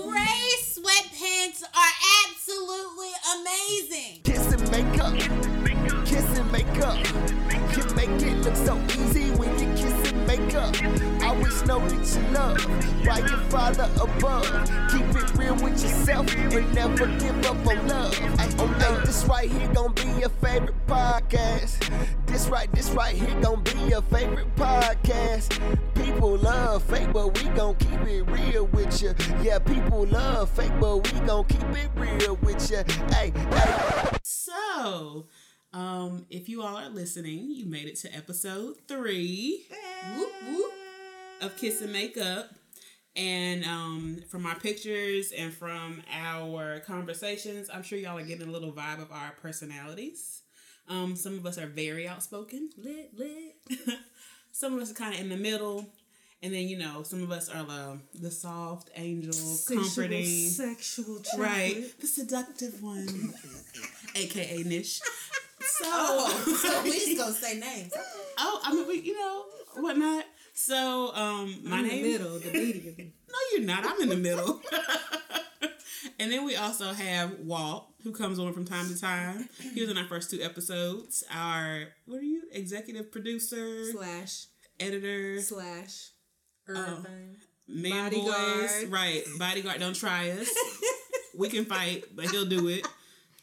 Gray sweatpants are absolutely amazing. Kiss and make up. Kiss and make up. You make it look so easy when you kiss and make up. Always know that you love by your father above. Keep it real with yourself and never give up on love. Ay, oh, hey, this right here gonna be your favorite podcast. This right, this right here gonna be your favorite podcast. People love fake, but we gon' keep it real with you. Yeah, people love fake, but we gon' keep it real with you. Hey, hey. So, um, if you all are listening, you made it to episode three whoop, whoop, of Kiss and Makeup. And um, from our pictures and from our conversations, I'm sure y'all are getting a little vibe of our personalities. Um, some of us are very outspoken, lit, lit. some of us are kind of in the middle. And then, you know, some of us are the, the soft angel, comforting. sexual Right. The seductive one. AKA Nish. So, Oh, so we just gonna say names. oh, I mean, we, you know, whatnot. So, um, my in name. In the middle, the medium. No, you're not. I'm in the middle. and then we also have Walt, who comes on from time to time. He was in our first two episodes. Our what are you? Executive producer, slash editor, slash Oh. urban. man bodyguard. voice. Right, bodyguard. Don't try us. we can fight, but he'll do it.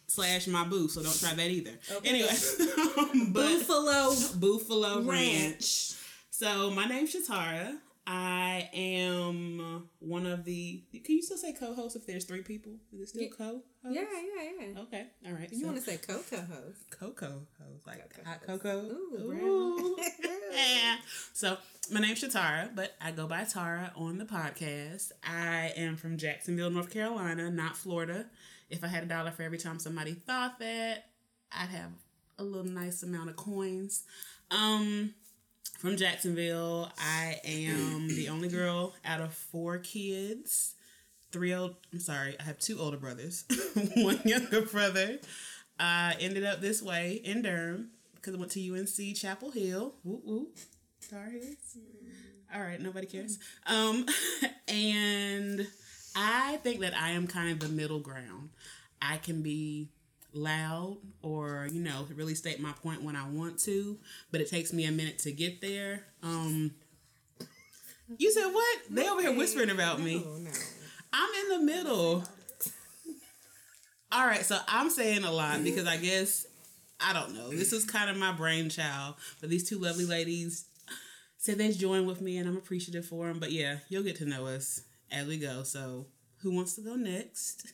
Slash my boo, so don't try that either. Anyway, but Buffalo Buffalo Ranch. Ranch. So my name's Shatara. I am one of the. Can you still say co-host if there's three people? Is it still Yeah. co-host? Yeah, yeah, yeah. Okay. All right. You so want to say Coco host? Coco host like Coco hot cocoa. Ooh, Ooh. yeah. So my name's Shatara, but I go by Tara on the podcast. I am from Jacksonville, North Carolina, not Florida. If I had a dollar for every time somebody thought that, I'd have a little nice amount of coins. Um, from Jacksonville, I am the only girl out of four kids. Three old, I'm sorry, I have two older brothers, one younger brother. I ended up this way in Durham because I went to UNC Chapel Hill. Whoop. Tar Heels. All right, nobody cares. Um, and I think that I am kind of the middle ground. I can be loud or you know really state my point when I want to, but it takes me a minute to get there. Um, you said what? They over here whispering about me. I'm in the middle. All right, so I'm saying a lot because I guess I don't know. This is kind of my brainchild, but these two lovely ladies said they'd join with me, and I'm appreciative for them. But yeah, you'll get to know us as we go. So, who wants to go next?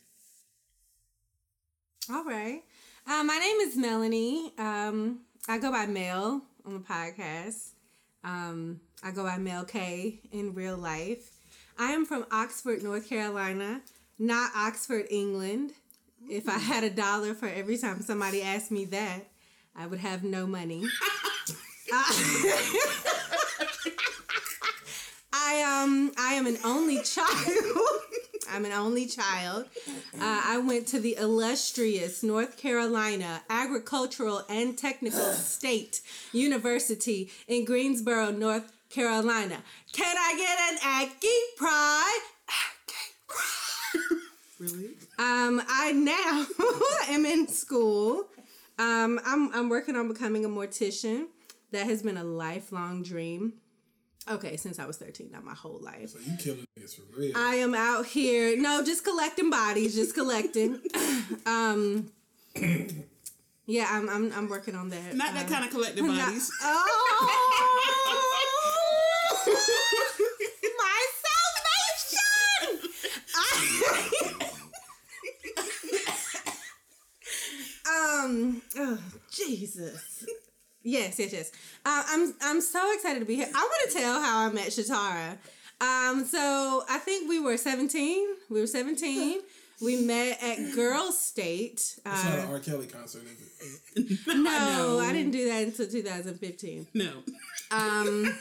All right. Uh, my name is Melanie. Um, I go by Mel on the podcast. Um, I go by Mel K in real life. I am from Oxford, North Carolina, not Oxford, England. If I had a dollar for every time somebody asked me that, I would have no money. I um I am an only child. I'm an only child. Uh, I went to the illustrious North Carolina Agricultural and Technical State University in Greensboro, North Carolina. Can I get an Aggie Pride? Aggie Pride. Really? Um, I now am in school. Um, I'm I'm working on becoming a mortician. That has been a lifelong dream. Okay, since I was 13, not my whole life. So you killing niggas for real. I am out here, no, just collecting bodies, just collecting. um, yeah, I'm, I'm I'm working on that. Not that Uh, kind of collective not- bodies. Oh, my salvation! um, oh, Jesus. Yes, yes, yes. Uh, I'm I'm so excited to be here. I want to tell how I met Shatara. Um, so I think we were 17. We were 17. We met at Girls State. It's not Uh, an R. Kelly concert, is it? no, know. I didn't do that until 2015. No. Um,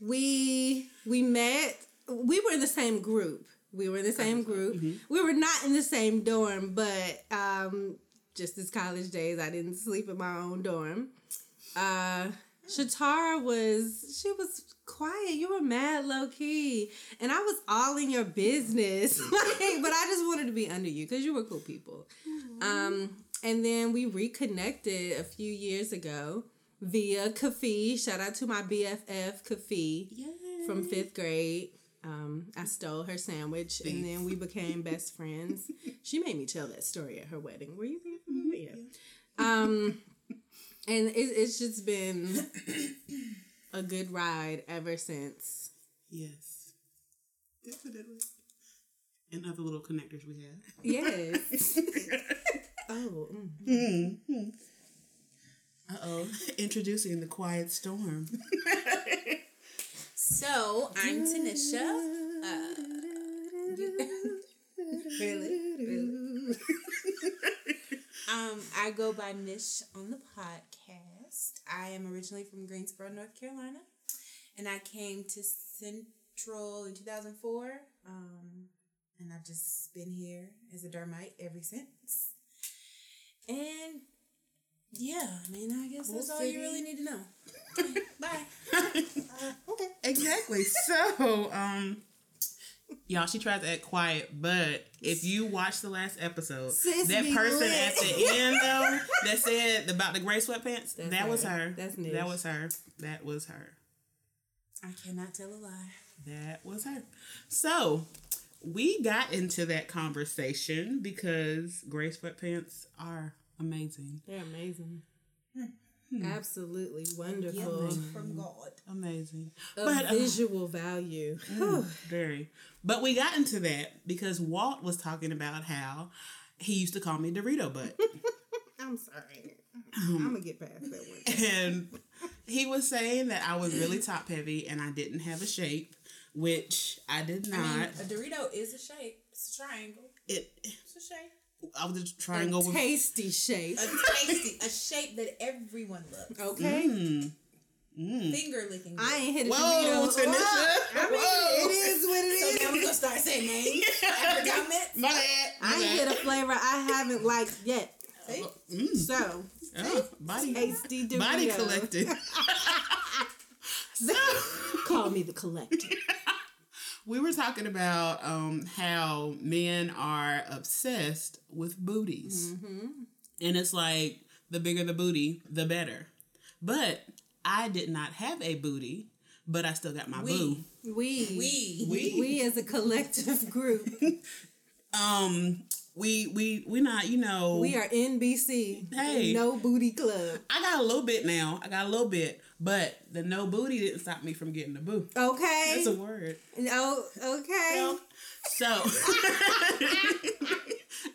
we we met. We were in the same group. We were in the same group. We were not in the same dorm, but um, just as college days, I didn't sleep in my own dorm. Uh, Shatara was she was quiet. You were mad low key, and I was all in your business. like, but I just wanted to be under you because you were cool people. Um, and then we reconnected a few years ago via Kafi. Shout out to my BFF Kafi from fifth grade. Um, I stole her sandwich, and then we became best friends. She made me tell that story at her wedding. Were you there? Yeah. Um, and it, it's just been a good ride ever since. Yes. Definitely. And other little connectors we have. Yes. oh, mm. Uh oh. Introducing the quiet storm. So I'm Tanisha. Uh, really? really? Um, I go by Nish on the podcast. I am originally from Greensboro, North Carolina, and I came to Central in 2004. Um, and I've just been here as a Durhamite ever since. And yeah, I mean, I guess that's all you really need to know. Bye. Okay. Exactly. So, um, y'all, she tries to act quiet, but if you watch the last episode, Sis that person lit. at the end though that said about the gray sweatpants, That's that was her. her. That's Nish. That was her. That was her. I cannot tell a lie. That was her. So we got into that conversation because gray sweatpants are amazing. they're amazing. Hmm. Hmm. Absolutely wonderful. From God. Amazing. Of But uh, visual value. Hmm, very. But we got into that because Walt was talking about how he used to call me Dorito butt. I'm sorry. Um, I'm gonna get past that one. and he was saying that I was really top heavy and I didn't have a shape, which I did not. I mean, a Dorito is a shape. It's a triangle. it It's a shape. I was just trying over a Tasty shape. A tasty, a shape that everyone loves. Okay. Mm. Finger licking. I ain't hit a Whoa, Dorito. Tanisha. I mean, Whoa. it is what it So is. now we're gonna start saying names after comments. My bad. My I ain't hit a flavor I haven't liked yet. See? Mm. So, Oh, body, tasty Dorito. body collected. Call me the collector. We were talking about um, how men are obsessed with booties. Mm-hmm. And it's like the bigger the booty, the better. But I did not have a booty, but I still got my boo. We, We. We. we as a collective group, Um, we we we not you know we are NBC. Hey. No booty club. I got a little bit now. I got a little bit, but the no booty didn't stop me from getting the boo. Okay. That's a word. no. Okay. So I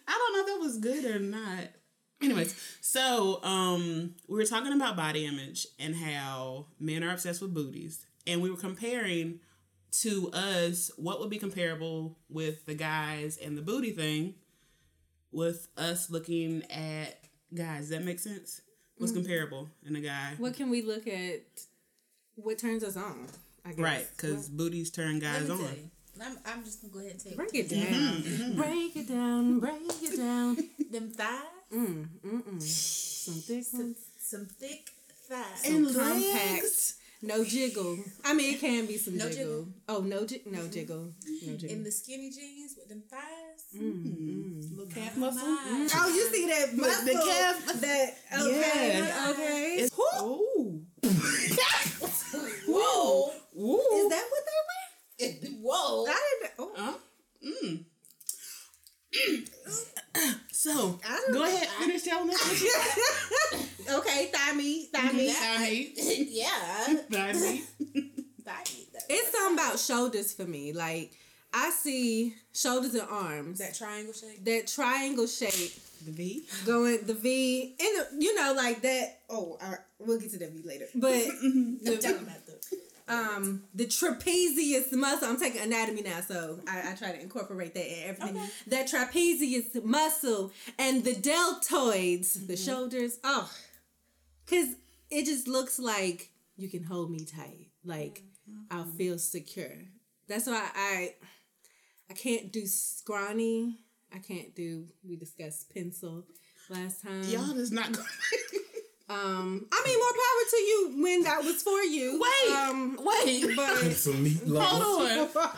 don't know if that was good or not. Anyways, so um we were talking about body image and how men are obsessed with booties. And we were comparing to us what would be comparable with the guys and the booty thing with us looking at guys. Does that make sense? What's comparable in a guy? What can we look at? What turns us on? I guess. Right, because booties turn guys on. I'm, I'm just gonna go ahead and take you. Break it down. Break it down. Break it down. Them thighs, Mm, mm, mm. Some thick ones. some thick thighs. And compact. legs. No jiggle. I mean, it can be some No jiggle. jiggle. Oh, no, ji- no jiggle. No jiggle. in the skinny jeans with them thighs. Little calf muscle. My. Oh, you see that muscle? the calf- That okay, Yeah. okay. It's, oh. Whoa! Ooh. Is that what they Whoa! wear? I didn't. Oh, Uh, mm. so, I don't go know. ahead, finish telling us what you okay, thigh meat, thigh meat. Thigh meat. yeah. Thigh meat. Thigh meat. It's something about shoulders for me. Like I see shoulders and arms. that triangle shape. that triangle shape The V. going the V and the, you know like that. Oh, all right, we'll get to the V later. But I'm talking about the. Um the trapezius muscle. I'm taking anatomy now, so I, I try to incorporate that in everything. Okay. That trapezius muscle and the deltoids, the shoulders. Oh, because it just looks like you can hold me tight. Like I'll feel secure. That's why I I can't do scrawny. I can't do. We discussed pencil last time. Y'all is not going Um, I mean, more power to you when that was for you. Wait, um, wait. but Pencil meat lover. Hold on.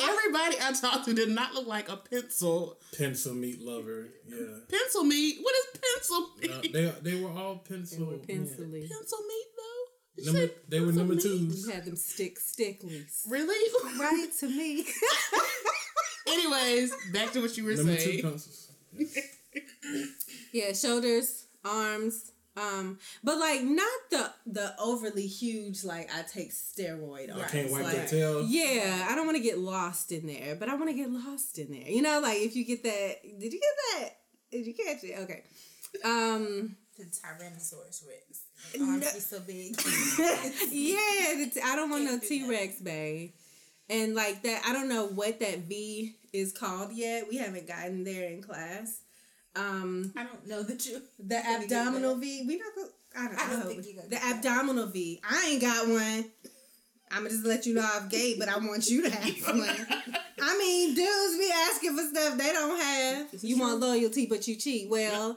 Everybody I talked to did not look like a pencil. Pencil meat lover. Yeah. Pencil meat? What is pencil Uh, meat? they they were all pencil. they were pencily. pencil meat though? Number, said they were pencil number meat? twos. You had them stick sticklies. Really? Right to me. Anyways, back to what you were Number two saying. pencils. yeah, shoulders, arms. Um, but like not the the overly huge like I take steroid arms. I can't wipe like, that tail. Yeah, I don't want to get lost in there, but I want to get lost in there. You know, like if you get that, did you get that? Did you catch it? Okay. Um, The Tyrannosaurus Rex. Arms be so big. yeah, the t- I don't want no T Rex, babe. And like that, I don't know what that V is called yet. We haven't gotten there in class. Um, I don't know that you. the Let me get abdominal. V. We not. Go, I don't, I don't know. think you gonna the abdominal V. I ain't got one. I'ma just let you know I'm gay, but I want you to have one. I mean, dudes be asking for stuff they don't have. You want loyalty, but you cheat. Well,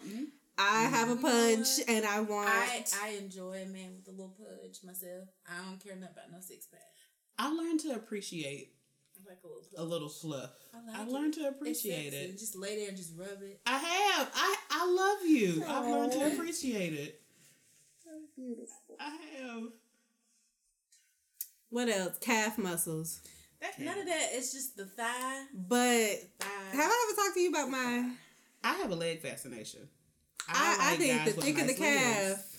I have a punch, and I want. I I enjoy a man with a little punch myself. I don't care nothing about no six pack. I learned to appreciate I like a little. a little fluff. I I, learned it. to appreciate it. Just lay there and just rub it. I have. I I love you. I've learned to appreciate it. That's beautiful. I have. what else? Calf muscles. That, None of that. It's just the thigh. But thigh. have I ever talked to you about my? I have a leg fascination. I, I, like think guys the with thicker the nice legs.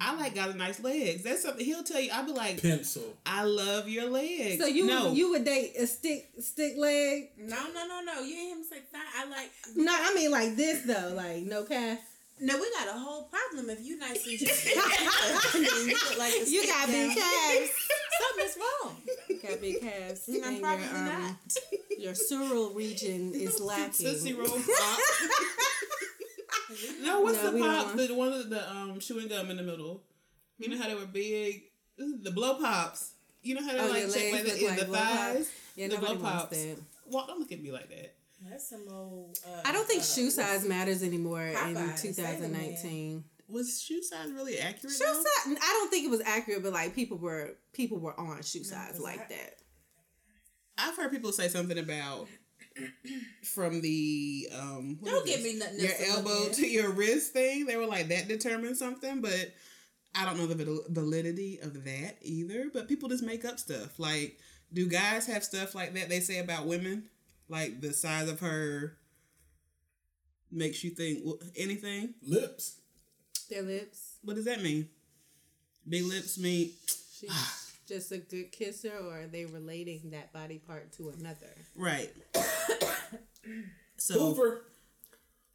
Calf. I like guys with nice legs. That's something he'll tell you. I'll be like, Pencil. I love your legs. So you no, would, you would date a stick stick leg? No, no, no, no. You ain't him say thigh. I like. No, I mean like this though, like no calf. No, we got a whole problem if you nice and just. and you look like a You got big down. calves. Something's wrong. You got big calves. No, and probably your, um. Your sural region is Tootsie lacking. Roll pop. no, what's No, the we pop? The one of the um chewing gum in the middle. You know how they were big. The blow pops. You know how they Oh, like your check legs by the, in like the thighs. Yeah, the nobody blow wants pops. that. Well, don't look at me like that. That's some old. Uh, I don't think uh, shoe size matters anymore in Popeye, say the man. 2019. Was shoe size really accurate? Shoe though? size, I don't think it was accurate, but like people were people were on shoe size like I- that. I've heard people say something about from the um. what Don't give this? me nothing Your else to look elbow to your wrist thing. They were like that determines something, but I don't know the validity of that either. But people just make up stuff. Like, do guys have stuff like that they say about women? Like the size of her makes you think wh- anything. Lips. Their lips. What does that mean? Big lips mean She's just a good kisser, or are they relating that body part to another? right. so Hoover.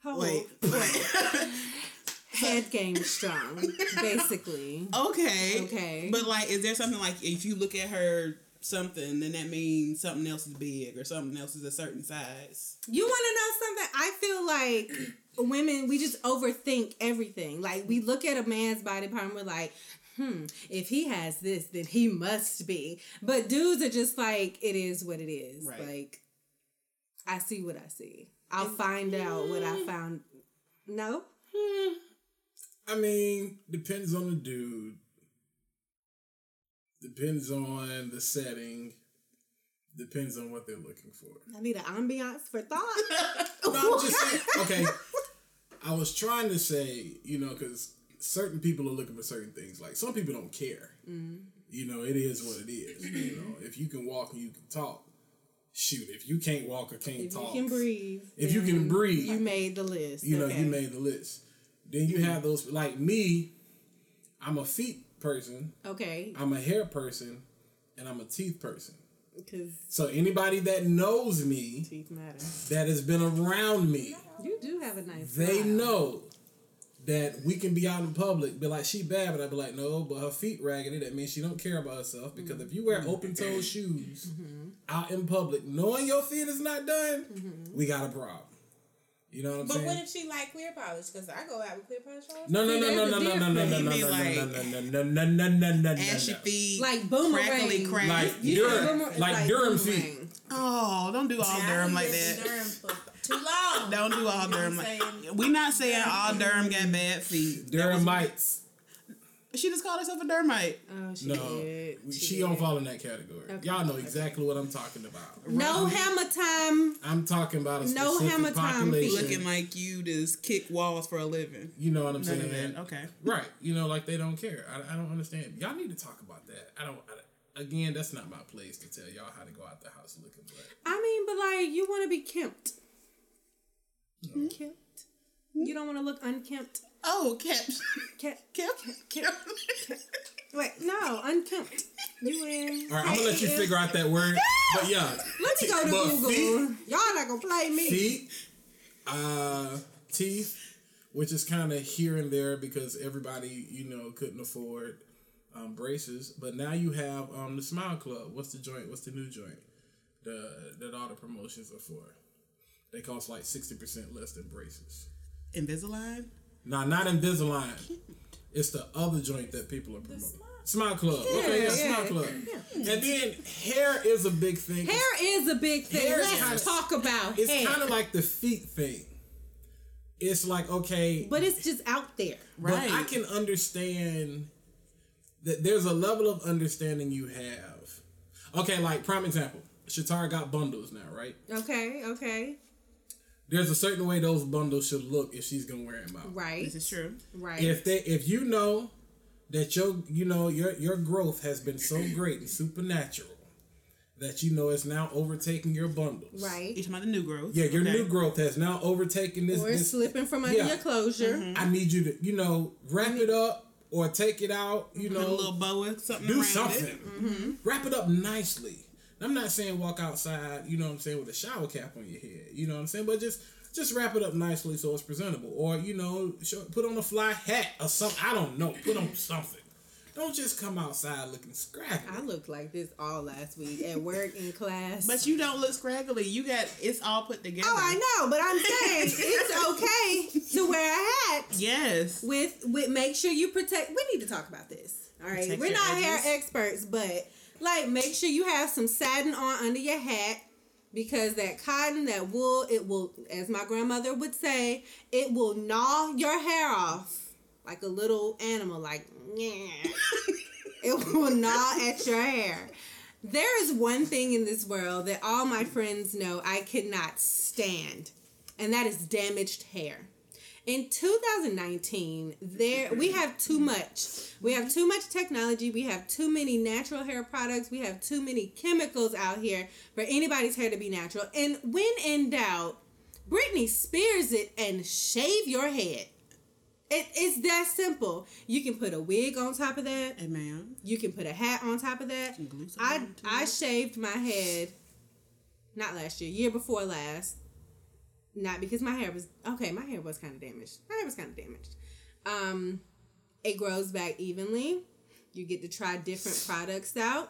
Oh, wait, wait. head game strong, basically. Okay. Okay. But like, is there something like if you look at her something, then that means something else is big or something else is a certain size? You want to know something? I feel like women, we just overthink everything. Like, we look at a man's body part and we're like, hmm, if he has this, then he must be. But dudes are just like, it is what it is. Right. Like, I see what I see. I'll find out what I found. No? I mean, depends on the dude. Depends on the setting. Depends on what they're looking for. I need an ambiance for thought. No, I'm just saying. Okay, I was trying to say, you know, because certain people are looking for certain things. Like some people don't care. Mm-hmm. You know, it is what it is. You know, if you can walk and you can talk, shoot. If you can't walk or can't talk. if you can breathe. if you can breathe, You made the list. you know, okay. you made the list. Then you mm-hmm. have those like me. I'm a feet person. Okay. I'm a hair person, and I'm a teeth person. Because So anybody that knows me, teeth matter. that has been around me, You do have a nice they smile. know that we can be out in public, be like she bad, but I'd be like, no, but her feet raggedy. That means she don't care about herself. Because if you wear open toe shoes out in public, knowing your feet is not done, we got a problem. You know what I'm But saying? But what if she like clear polish? Because I go out with clear polish on. no, no, no, See, no, there's no, a no, no, no, no, difference. no, He no, mean no, no, no, no, no, no, no, no, Ashy no. feet, Like boomerang. crackly crack. Like You said Durham, boomer- like Durham boomerang. feet. oh, don't do all Durham like Yes, that. Durham for Too long. Don't do all Durham. saying? we not saying all Durham got bad feet. Durhamites. She just called herself a Durhamite. Oh, she No, did. she don't fall in that category. Y'all know exactly what I'm talking about. No hammer time. I'm talking about a No specific hammer time population. feet. Looking like you just kick walls for a living. You know what I'm None saying? of. Okay. Right. You know, like they don't care. I, I don't understand. Y'all need to talk about that. I don't. I, again, that's not my place to tell y'all how to go out the house looking. But I mean, but like, you want to be kempt. Kempt. You don't want to look unkempt. Oh, kept. Kept. Kept. Kept. Wait, no, unkempt. You in? all right, I'm gonna let you figure out that word. But yeah, Let me go to But Google. feet- Y'all not gonna play me. feet, uh, teeth, which is kind of here and there because everybody you know couldn't afford um, braces. But now you have um, the Smile Club. What's the joint? What's the new joint? The that all the promotions are for. They cost like sixty percent less than braces. Invisalign. Nah, not Invisalign. It's the other joint that people are promoting. Smile Club. okay, yeah, yeah, Smile Club. Yeah. And then hair is a big thing. Hair is a big thing. Hair is Let's kinda- talk about It's hair. kind of like the feet thing. It's like okay, but it's just out there. Right. but I can understand that there's a level of understanding you have. Okay, like prime example, Shatara got bundles now, right? Okay, okay, There's a certain way those bundles should look if she's gonna wear them out. right, This is true. right. if they if you know that your you know your your growth has been so great and supernatural that you know it's now overtaking your bundles. right. You talking about the new growth? Yeah, your Okay. new growth has now overtaken this. Or it's this slipping from under yeah. your closure. Mm-hmm. I need you to you know wrap mm-hmm. it up or take it out. You Put a know, little bow with something do around something. It. Wrap it up nicely. I'm not saying walk outside. You know what I'm saying with a shower cap on your head. You know what I'm saying, but just. Just wrap it up nicely so it's presentable, or you know, show, put on a fly hat or something. I don't know. Put on something. Don't just come outside looking scrappy. I looked like this all last week at work in class. But you don't look scraggly. You got it's all put together. oh, I know, but I'm saying it's okay to wear a hat Yes. with with make sure you protect. We need to talk about this. All right, Protect we're your not hair experts, but like make sure you have some satin on under your hat because that cotton, that wool, it will, as my grandmother would say, it will gnaw your hair off like a little animal, like yeah. it will gnaw at your hair. There is one thing in this world that all my friends know I cannot stand, and that is damaged hair. In 2019, there we have too much. We have too much technology. We have too many natural hair products. We have too many chemicals out here for anybody's hair to be natural. And when in doubt, Britney Spears it and shave your head. It, it's that simple. You can put a wig on top of that. Ma'am. You can put a hat on top of that. I I shaved my head not last year, year before last. Not because my hair was okay, my hair was kind of damaged. My hair was kind of damaged. Um it grows back evenly. You get to try different products out.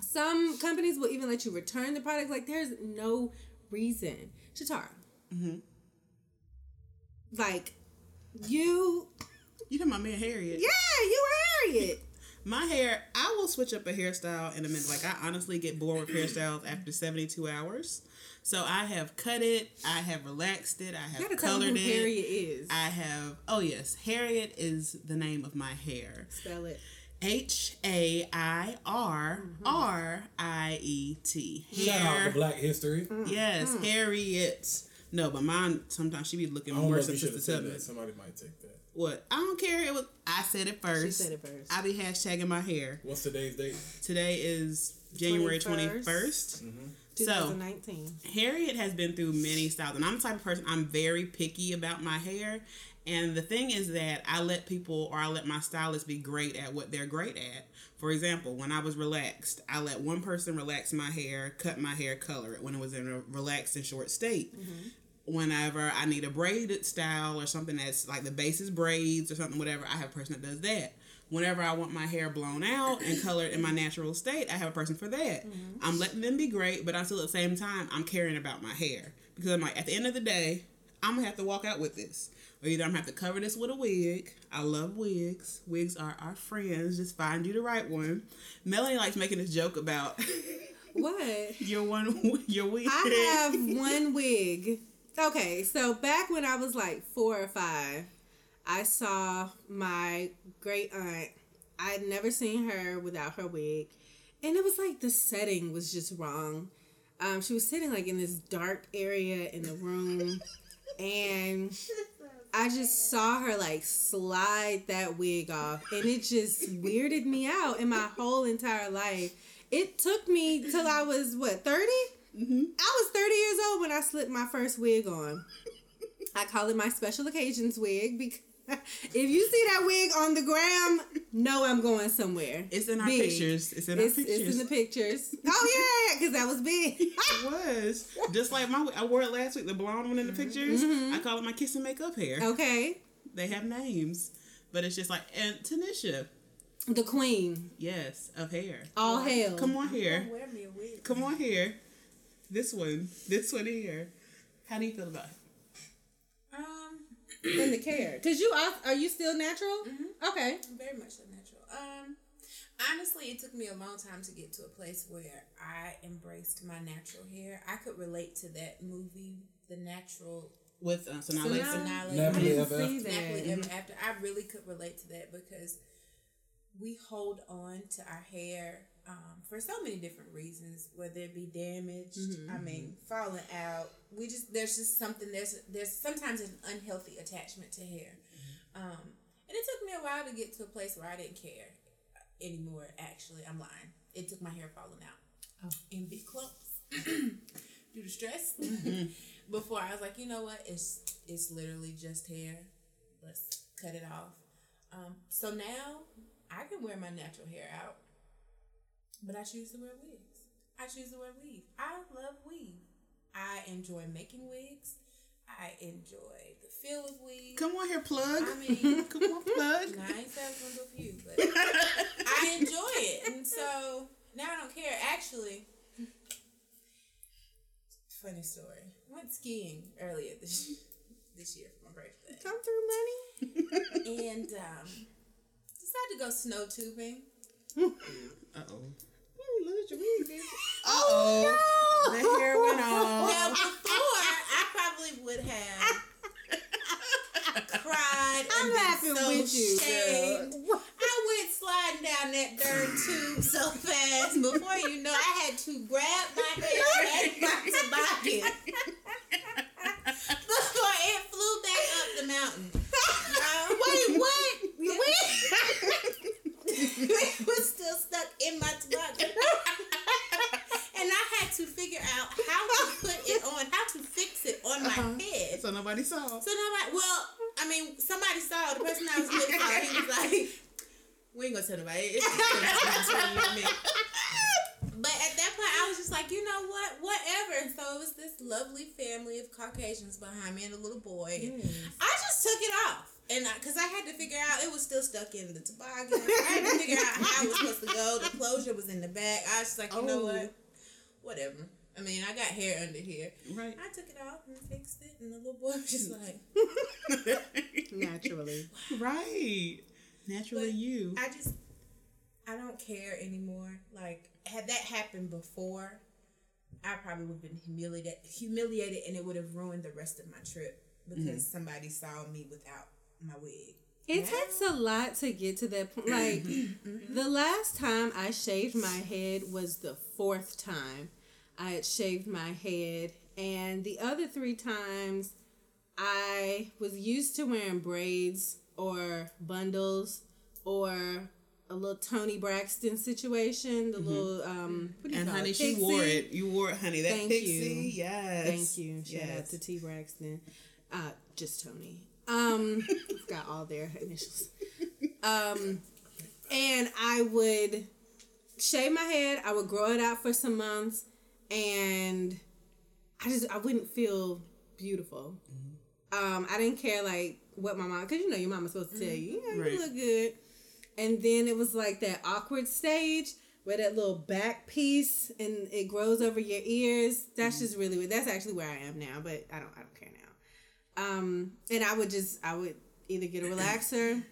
Some companies will even let you return the product like there's no reason. Shatara. Mm-hmm. Like you You about me and Harriet? yeah, you Harriet. My hair, I will switch up a hairstyle in a minute. Like I honestly get bored with hairstyles after seventy two hours. So I have cut it. I have relaxed it. I You have gotta tell colored who it. Harriet is. I have. Oh yes, Harriet is the name of my hair. Spell it. H A I R R I E T. Shout out to Black History. Mm-hmm. Yes, mm-hmm. Harriet. No, but mine sometimes she be looking I don't worse than Sister have Tubman. Somebody might take that. What? I don't care. It was. I said it first. She said it first. I be hashtagging my hair. What's today's date? Today is January 21st. 21st. Mm-hmm. So, 2019. Harriet has been through many styles, and I'm the type of person I'm very picky about my hair. And the thing is that I let people or I let my stylist be great at what they're great at. For example, when I was relaxed, I let one person relax my hair, cut my hair, color it when it was in a relaxed and short state. Whenever I need a braided style or something that's like the base is braids or something, whatever, I have a person that does that. Whenever I want my hair blown out and colored in my natural state, I have a person for that. Mm-hmm. I'm letting them be great, but I still at the same time I'm caring about my hair because I'm like at the end of the day, I'm gonna have to walk out with this, or either I'm gonna have to cover this with a wig. I love wigs. Wigs are our friends. Just find you the right one. Melanie likes making this joke about What? your one your wig. I have one wig Okay, so back when I was like four or five, I saw my great aunt. I'd never seen her without her wig, and it was like the setting was just wrong. Um, she was sitting like in this dark area in the room, and I just saw her like slide that wig off, and it just weirded me out in my whole entire life. It took me till I was what 30 I was thirty years old when I slipped my first wig on. I call it my special occasions wig because if you see that wig on the gram, know I'm going somewhere. It's in our Big. pictures. It's in our pictures. it's in the pictures. Oh yeah, because that was big. It was just like my. I wore it last week. The blonde one in the mm-hmm. pictures. Mm-hmm. I call it my kiss and makeup hair. okay, They have names, but it's just like and Tanisha. the queen. Yes, of hair. All hail. Come on here. Wear me a wig. Come on here. This one. This one here. How do you feel about it? Um, in the care. Cause you are, are you still natural? Okay. very much so natural. Um, honestly, it took me a long time to get to a place where I embraced my natural hair. I could relate to that movie, The Natural. With uh, so now So let's now- Finale. Nappily didn't FF. see that. Nappily Ever After. I really could relate to that because we hold on to our hair um, for so many different reasons, whether it be damaged, I mean, falling out. We just there's just something there's there's sometimes an unhealthy attachment to hair, um, and it took me a while to get to a place where I didn't care anymore. Actually, I'm lying. It took my hair falling out in big clumps due to stress. Before I was like, you know what? It's it's literally just hair. Let's cut it off. Um, so now I can wear my natural hair out, but I choose to wear wigs. I choose to wear weave. I love weave. I enjoy making wigs. I enjoy the feel of weave. come on here, plug. I mean, come on, plug. I ain't saying I was gonna for you, but I enjoy it, and so now I don't care. Actually, funny story. I went skiing earlier this this year for my birthday, Come through, money. and um, decided to go snow tubing. Uh oh. You lose your wig, you? Oh, The hair went off. Now, before I probably would have cried. I'm and been laughing so with you, shamed. I went sliding down that darn tube so fast. Before you know, I had to grab my hair and my toboggan before it flew back up the mountain. Um, Wait, what? what? It was still stuck in my toboggan. and I had to figure out how to put it on, how to fix it on my uh-huh. head. So nobody saw. So nobody, well, I mean, somebody saw the person I was with. Saw, he was like, "We ain't gonna tell nobody." It's just between you and me. But at that point, I was just like, you know what, whatever. And so it was this lovely family of Caucasians behind me and a little boy. And I just took it off. And because I, had to figure out, it was still stuck in the toboggan. I had to figure out how it was supposed to go. The closure was in the back. I was just like, you know Oh. what? Whatever. I mean, I got hair under here. Right. I took it off and fixed it, and the little boy was just like, Naturally. right. Naturally, But you. I just, I don't care anymore. Like, had that happened before, I probably would have been humiliated, humiliated, and it would have ruined the rest of my trip because mm-hmm. somebody saw me without my wig. It takes a lot to get to that point. Like the last time I shaved my head was the fourth time I had shaved my head, and the other three times I was used to wearing braids or bundles or a little Toni Braxton situation. The little um, what do you And honey, it? she wore it. You wore it, honey. That Thank pixie. you. Yes. Thank you. Shout out to T Braxton. Uh, just Toni. Um, I've got all their initials. Um, and I would shave my head. I would grow it out for some months, and I just I wouldn't feel beautiful. Um, I didn't care like what my mom, because you know your mama's supposed to tell you, you know, Right. you look good. And then it was like that awkward stage where that little back piece and it grows over your ears. That's just really weird. That's actually where I am now, but I don't I don't. Um, and I would just I would either get a relaxer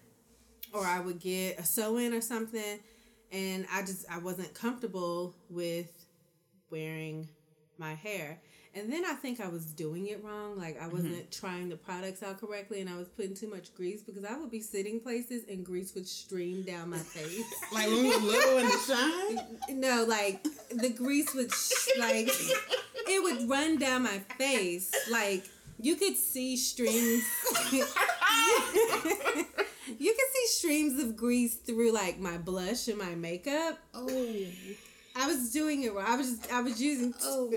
or I would get a sew in or something. And I just I wasn't comfortable with wearing my hair. And then I think I was doing it wrong. Like I wasn't trying the products out correctly, and I was putting too much grease because I would be sitting places and grease would stream down my face. Like when we were little in the shine. no, like the grease would sh- like it would run down my face. Like you could see streams. you could see streams of grease through like my blush and my makeup. Oh, I was doing it wrong. I was just, I was using. oh,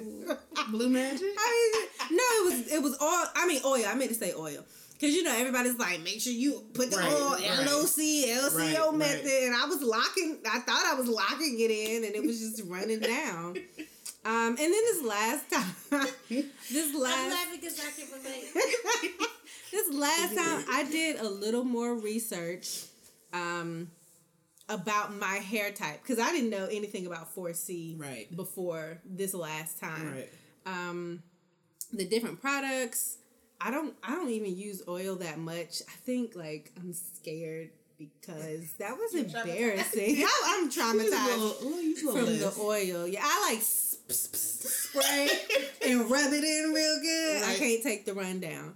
blue magic. I mean, no, it was it was all. I mean oil. I meant to say oil. Cause you know everybody's like, make sure you put the Right, oil right. LOC LCO Right, right. method, and I was locking. I thought I was locking it in, and it was just running down. Um, and then this last time, this I'm last laughing because I can relate. this last time I did a little more research um, about my hair type because I didn't know anything about 4C Right. before this last time. Right. Um, the different products. I don't. I don't even use oil that much. I think like I'm scared because that was embarrassing. I, I'm traumatized you a little from the oil. Yeah, I like spray and rub it in real good. I can't take the rundown.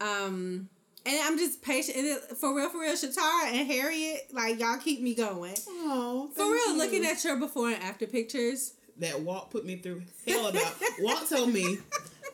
Um, and I'm just patient. And it, for real, for real, Shatara and Harriet, like y'all keep me going. Oh, For real, looking at your before and after pictures. that Walt put me through hell about. Walt told me,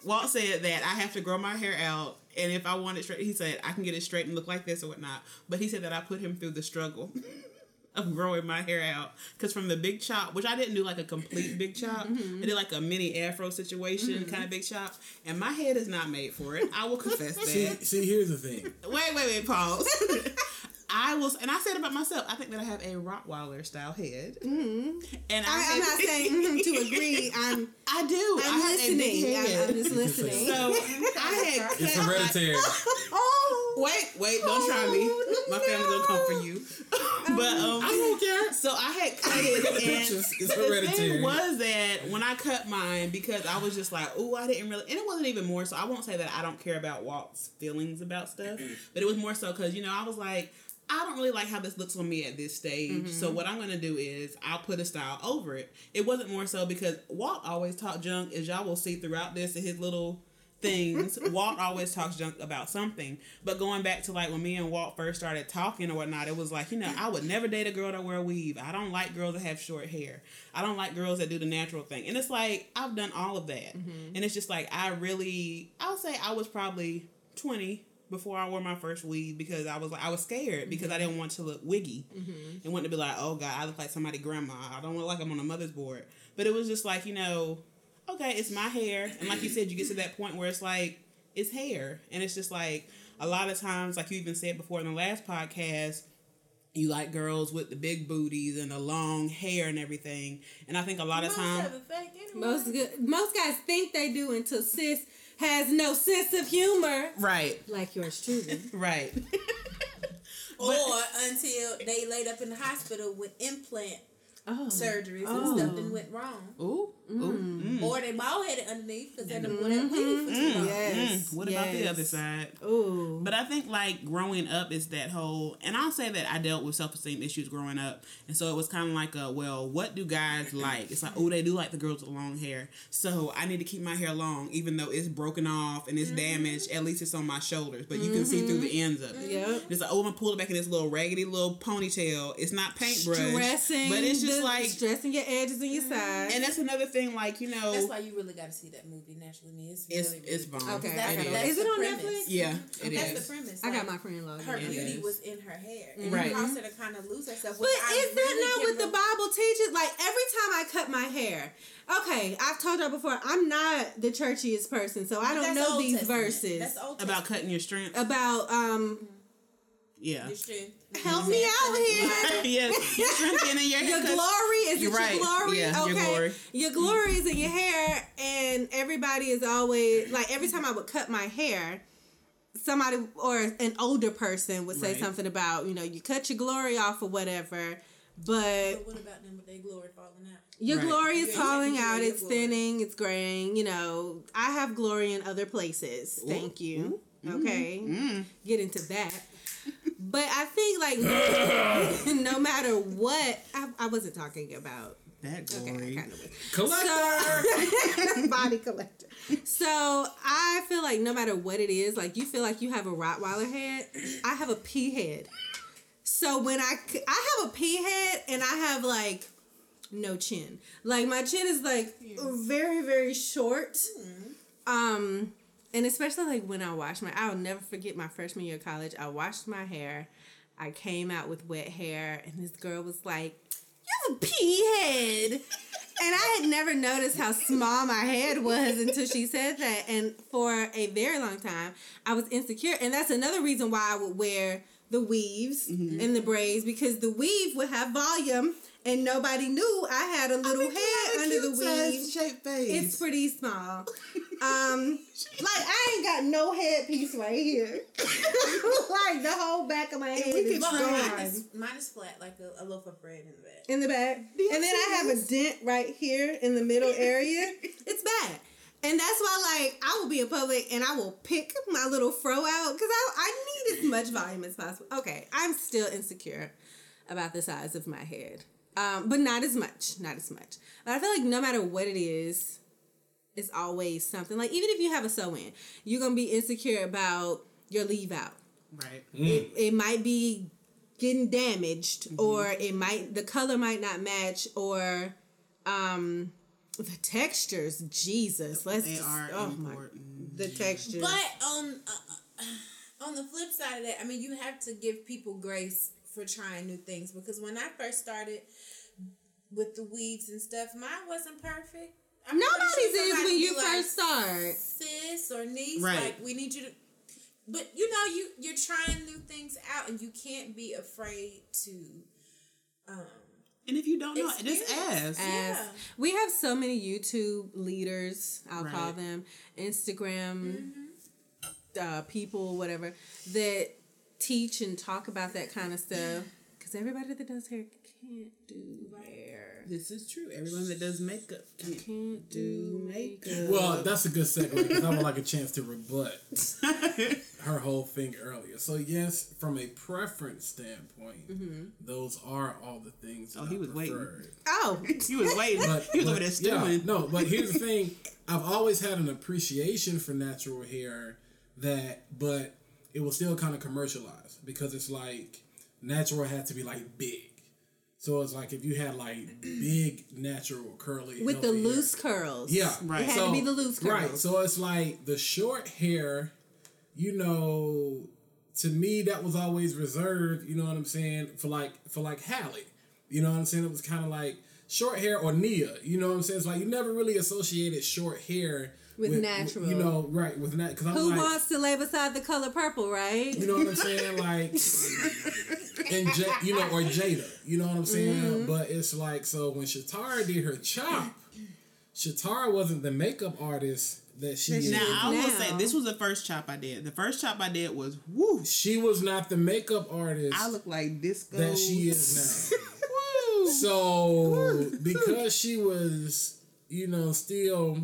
Walt said that I have to grow my hair out, and if I want it straight, he said I can get it straight and look like this or whatnot. But he said that I put him through the struggle of growing my hair out because from the big chop, which I didn't do like a complete big chop, I mm-hmm. did like a mini afro situation mm-hmm. kind of big chop, and my head is not made for it. I will confess See, that. see, here's the thing. Wait, wait, wait, pause. I was, and I said about myself, I think that I have a Rottweiler style head, mm-hmm. and I, I, I'm not saying mhm, to agree. I'm I do. I'm I have a big listening. I'm. I'm just listening. So I had It's cut my- hereditary. oh, Wait, wait, don't try me. My family gonna come for you. But um, I don't care. so I had cut it, and It's the hereditary. thing was that when I cut mine, because I was just like, oh, I didn't really, and it wasn't even more so. I won't say that I don't care about Walt's feelings about stuff, but it was more so because you know I was like. I don't really like how this looks on me at this stage. So mm-hmm. what I'm gonna do is I'll put a style over it. It wasn't more so because Walt always talked junk, as y'all will see throughout this in his little things. Walt always talks junk about something. But going back to like when me and Walt first started talking or whatnot, it was like, you know, I would never date a girl that wear a weave. I don't like girls that have short hair. I don't like girls that do the natural thing. And it's like I've done all of that. Mm-hmm. And it's just like I really I'll say I was probably twenty before I wore my first weave because I was like I was scared because I mm-hmm. didn't want to look wiggy and want to be like, oh god, I look like somebody grandma. I don't look like I'm on a mother's board. But it was just like, you know, okay, it's my hair. And like you said, you get to that point where it's like, it's hair. And it's just like, a lot of times, like you even said before in the last podcast, you like girls with the big booties and the long hair and everything. And I think a lot of Most times, have a fake anyway. most good. Most guys think they do until sis has no sense of humor, right, like yours truly. right. or until they laid up in the hospital with implant Oh, surgeries Oh. and stuff that went wrong. Ooh, mm. ooh, mm. Or they bald headed underneath because they done wore that weave for too mm. long. Mm. yes. Mm. What about the other side? Ooh. But I think like growing up is that whole, and I'll say that I dealt with self esteem issues growing up, and so it was kind of like a well, what do guys like? It's like oh, they do like the girls with long hair, so I need to keep my hair long, even though it's broken off and it's mm-hmm. damaged. At least it's on my shoulders, but you can see through the mm-hmm. ends of it. Yep. It's like oh, I'm gonna pull it back in this little raggedy little ponytail. It's not paintbrush, Stressing, but it's just the- like, stressing your edges and your sides. and that's another thing. Like you know, That's why you really got to see that movie, Naturally Me. It's it's really, it's really bomb. Okay, It I That's, is. it the on premise. Netflix? Yeah, it That's is. the premise. I got my friend logged Her in. It beauty is. was in her hair, and Right. it caused her to kind of lose herself. But which I is that really not what the Bible teaches? Like every time I cut my hair, okay, I've told y'all before, I'm not the churchiest person, so I don't know these verses About cutting your strength. about um Yeah. Your strength. help me out here. yes, your strength in your hair. Your 'cause- glory is You're right. your glory? Yeah, okay. your glory. Your glory is in your hair, and everybody is always like every time I would cut my hair, somebody or an older person would say Right. something about you know you cut your glory off or whatever, but But what about them with their glory falling out? your Right. glory is Yeah, falling yeah, out. It's thinning. It's graying. You know, I have glory in other places. Thank you. Okay, Mm. get into that. But I think like no, matter what, I, I wasn't talking about that Okay, glory. I kind of. Collector. body collector. So I feel like no matter what it is, like you feel like you have a Rottweiler head, I have a pea head. So when I I have a pea head and I have like no chin, like my chin is like very very short. Um, and especially like when I wash my, I'll never forget my freshman year of college. I washed my hair. I came out with wet hair, and this girl was like, "You have a pea head." And I had never noticed how small my head was until she said that. And for a very long time, I was insecure. And that's another reason why I would wear the weaves mm-hmm. and the braids because the weave would have volume and nobody knew I had a little head under the weave. shape face. It's pretty small. Um, like I ain't got no headpiece right here. like the whole back of my head is Well, Strong. mine is, mine is flat, like a, a loaf of bread in the back. in the back, and then I have a dent right here in the middle area. It's bad. And that's why, like, I will be in public and I will pick my little fro out because I, I need as much volume as possible. Okay, I'm still insecure about the size of my head, um, but not as much. Not as much. But I feel like no matter what it is, it's always something. Like, even if you have a sew in, you're going to be insecure about your leave out right. it, it might be getting damaged Mm-hmm. or it might the color might not match or um the textures jesus let's They just, are oh my important. the textures But on uh, on the flip side of that, I mean, you have to give people grace for trying new things because when I first started with the weaves and stuff, mine wasn't perfect. I'm nobody's sure is when be you like, first start sis or niece, Right. like we need you to. But you know, you you're trying new things out, and you can't be afraid to. Um, And if you don't know, just Experience. ask. Yeah. we have so many youtube leaders i'll call them instagram uh, people whatever that teach and talk about that kind of stuff because everybody that does hair can't do hair This is true. Everyone that does makeup can't can't do do makeup. Well, that's a good segue because I would like a chance to rebut her whole thing earlier. So yes, from a preference standpoint, mm-hmm. those are all the things. Oh, that Oh, he I was waiting. oh he was waiting. But, he was but- over there yeah, no, but here's the thing: I've always had an appreciation for natural hair that, but it was still kind of commercialized because it's like natural had to be like big. So it's like if you had like big natural curly with the hair- loose curls. yeah, Right. It had to be the loose curls. Right. So it's like the short hair, you know, to me that was always reserved, you know what I'm saying, for like for like Halle. You know what I'm saying? It was kind of like short hair or Nia. You know what I'm saying? It's like you never really associated short hair With natural. you know, right with that because Who like, wants to lay beside the color purple, right? you know what I'm saying? Like, and J, you know, or Jada, you know what I'm saying? Mm-hmm. But it's like, so when Shatara did her chop, Shatara wasn't the makeup artist that she is. Now is I will say this was the first chop I did. The first chop I did was woo. She was not the makeup artist I look like disco. that she is now. Woo. So because she was, you know, still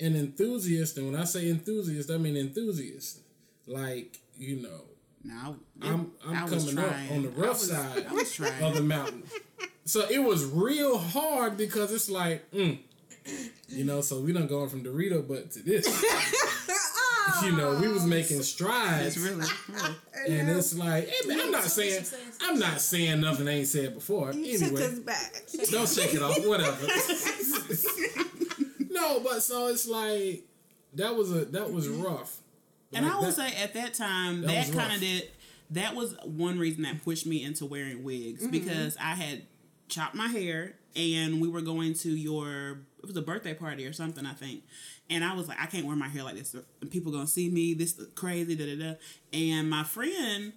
an enthusiast, and when I say enthusiast, I mean enthusiast. Like, you know, Now I'm I I'm was coming up on the I rough was- side I was of the mountain. So it was real hard because it's like, mm, you know, so we don't going from Dorito but to this. you know, we was making strides. It's really, really. And it's like, hey, man, I'm not saying, I'm not saying nothing I ain't said before. Took Anyway, don't shake it off, whatever. no, but so it's like that was a that was rough. And Like I will that- say at that time that that, kind of did that was one reason that pushed me into wearing wigs Mm-hmm. because I had chopped my hair and we were going to your it was a birthday party or something I think. And I was like, I can't wear my hair like this. People gonna see me. This look crazy. Da da da. And my friend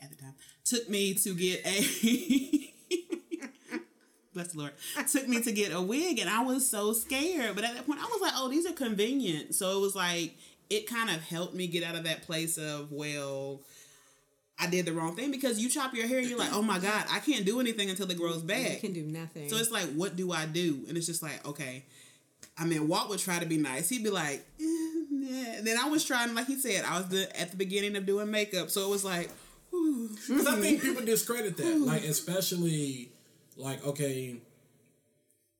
at the time took me to get a bless the Lord, took me to get a wig, and I was so scared. But at that point, I was like, "Oh, these are convenient." So it was like it kind of helped me get out of that place of well. I did the wrong thing because you chop your hair and you're like, oh my God, I can't do anything until it grows back. You can do nothing. So it's like, what do I do? And it's just like, okay. I mean, Walt would try to be nice. He'd be like, eh, nah. Then I was trying, like he said, I was the, at the beginning of doing makeup. So it was like. Because I think people discredit that, like especially like okay,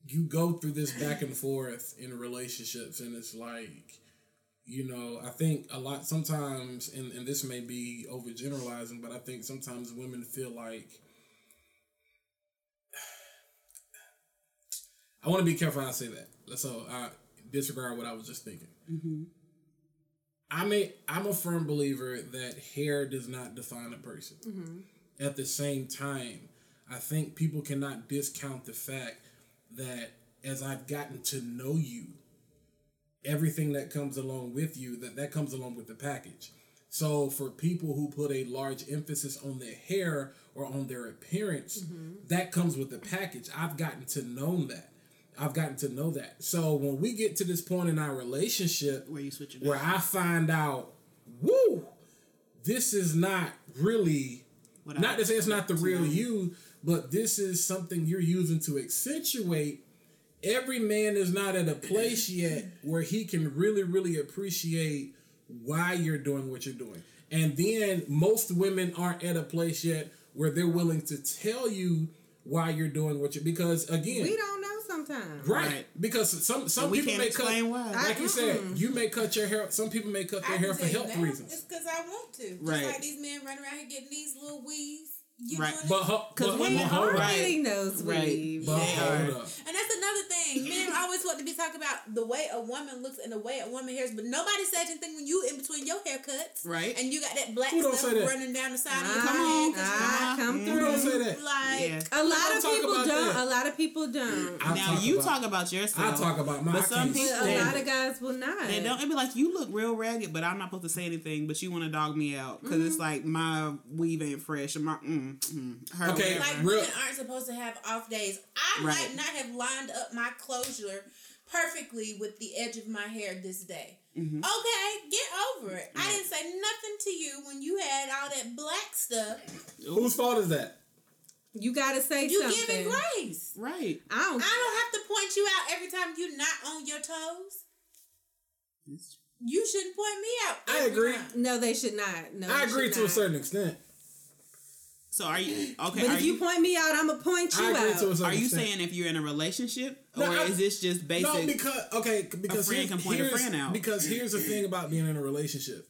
you go through this back and forth in relationships, and it's like, you know, I think a lot sometimes, and, and this may be overgeneralizing, but I think sometimes women feel like. I want to be careful how I say that. So I disregard what I was just thinking. Mm-hmm. I'm a I'm a firm believer that hair does not define a person. Mm-hmm. At the same time, I think people cannot discount the fact that as I've gotten to know you, everything that comes along with you, that that comes along with the package. So for people who put a large emphasis on their hair or on their appearance, mm-hmm. that comes with the package. I've gotten to know that. I've gotten to know that. So when we get to this point in our relationship Where you switch it where. I find out, woo, this is not really What I- not to say it's not the real you, but this is something you're using to accentuate. Every man is not at a place yet where he can really, really appreciate why you're doing what you're doing. And then most women aren't at a place yet where they're willing to tell you why you're doing what you're because again We don't know sometimes. Right. Right. Because some some we people can't may explain cut why. like I- you said, you may cut your hair some people may cut their I hair can for health now, reasons. It's because I want to. Just Right. like these men running around here getting these little weaves. You Right. know what But I 'Cause but, we but hold are right. Getting those Right. weaves. But They hold are. up. And that's another thing. Men always want to be talking about the way a woman looks and the way a woman hairs, but nobody says anything when you in between your haircuts. Right. And you got that black Who stuff that? running down the side of your Come on. ah, come Who through. don't say that? Like, Yeah. A lot of people don't. that. A lot of people don't. I now talk you about- talk about yourself. I talk about my But some people- a lot of guys will not. They don't. It'd be like you look real ragged, but I'm not supposed to say anything. But you want to dog me out because it's like my weave ain't fresh. Or my mm, mm, her Okay, like Real- women aren't supposed to have off days. I Right. might not have lined up my closure perfectly with the edge of my hair this day. Mm-hmm. Okay, get over it. I didn't say nothing to you when you had all that black stuff. Whose fault is that? You gotta say You something. giving grace. right. I don't. I don't have to point you out every time you're not on your toes. You shouldn't point me out. I agree. time. No, they should not. No, I agree should to a certain extent. So are you okay? But if you, point me out, I'm gonna point you I agree out. to a are you extent. saying if you're in a relationship, or No, I- is this just basic? No, because okay, because a friend here's, can point a friend out. Because here's the thing about being in a relationship.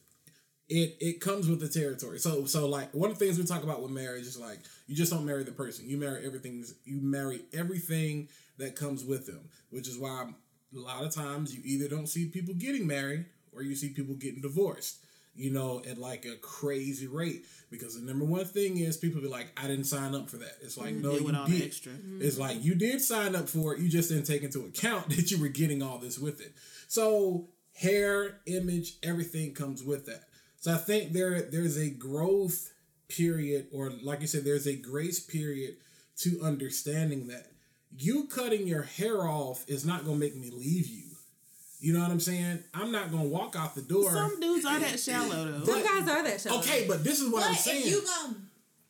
It it comes with the territory. So so like one of the things we talk about with marriage is like you just don't marry the person. You marry everything. You marry everything that comes with them. Which is why a lot of times you either don't see people getting married or you see people getting divorced. You know, at like a crazy rate. Because the number one thing is people be like, I didn't sign up for that. It's like, mm, no, Deal you with all the did. extra. It's mm-hmm. like you did sign up for it, you just didn't take into account that you were getting all this with it. So hair, image, everything comes with that. So I think there there's a growth period, or like you said, there's a grace period to understanding that you cutting your hair off is not gonna make me leave you. You know what I'm saying? I'm not gonna walk out the door. Some dudes are that eh, shallow though. Eh, Some guys are that shallow. okay, but this is what But I'm saying. if you gonna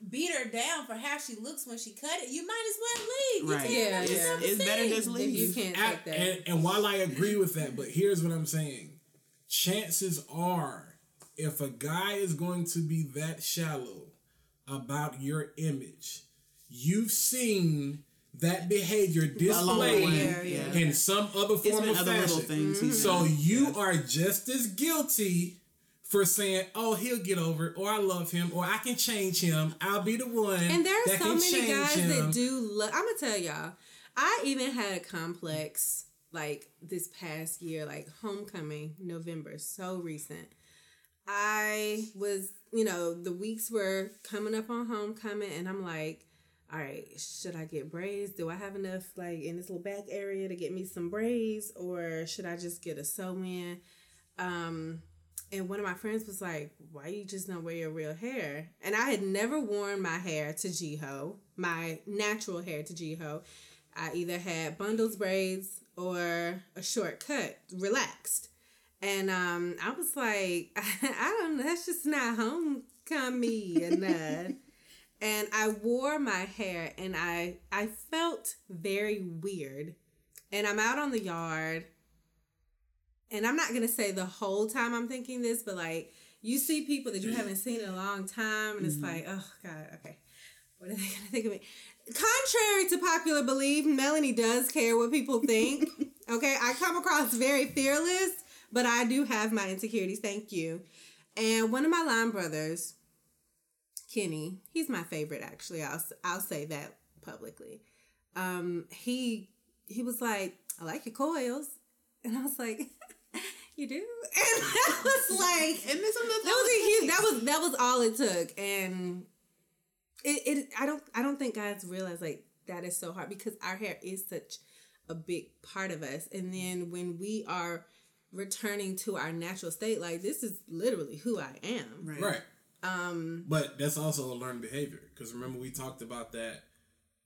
beat her down for how she looks when she cut it, you might as well leave. You Right. can't Yeah, yeah. yourself It's better sing. just if leave. you can't and, take that. and, and while I agree with that, but here's what I'm saying. Chances are, if a guy is going to be that shallow about your image, you've seen that behavior displayed way, yeah. in some other form of other little fashion. things. he's So done. you are just as guilty for saying, "Oh, he'll get over it," or "I love him," or "I can change him. I'll be the one." And there are that so can many guys him. that do. Lo- I'm gonna tell y'all. I even had a complex like this past year, like homecoming, November, so recent. I was, you know, the weeks were coming up on homecoming, and I'm like, all right, should I get braids? Do I have enough like in this little back area to get me some braids, or should I just get a sew in? Um, and one of my friends was like, "Why you just don't wear your real hair?" And I had never worn my hair to GHOE, my natural hair to GHOE. I either had bundles braids or a short cut, relaxed. And um, I was like, I don't know, that's just not homecoming enough. And I wore my hair, and I I felt very weird. And I'm out on the yard, and I'm not gonna say the whole time I'm thinking this, but like you see people that you haven't seen in a long time, and it's mm-hmm. like, oh god, okay, what are they gonna think of me? contrary to popular belief, Melanie does care what people think. okay, I come across very fearless, but I do have my insecurities. Thank you. And one of my line brothers, Kenny, he's my favorite actually. I'll I'll say that publicly. Um, he he was like, "I like your coils," and I was like. You do, and I was like, And then some of the that was a huge. That was that was all it took, and it, it. I don't. I don't think guys realize like that is so hard because our hair is such a big part of us, and then when we are returning to our natural state, like this is literally who I am. Right. Right. Um. But that's also a learned behavior because remember we talked about that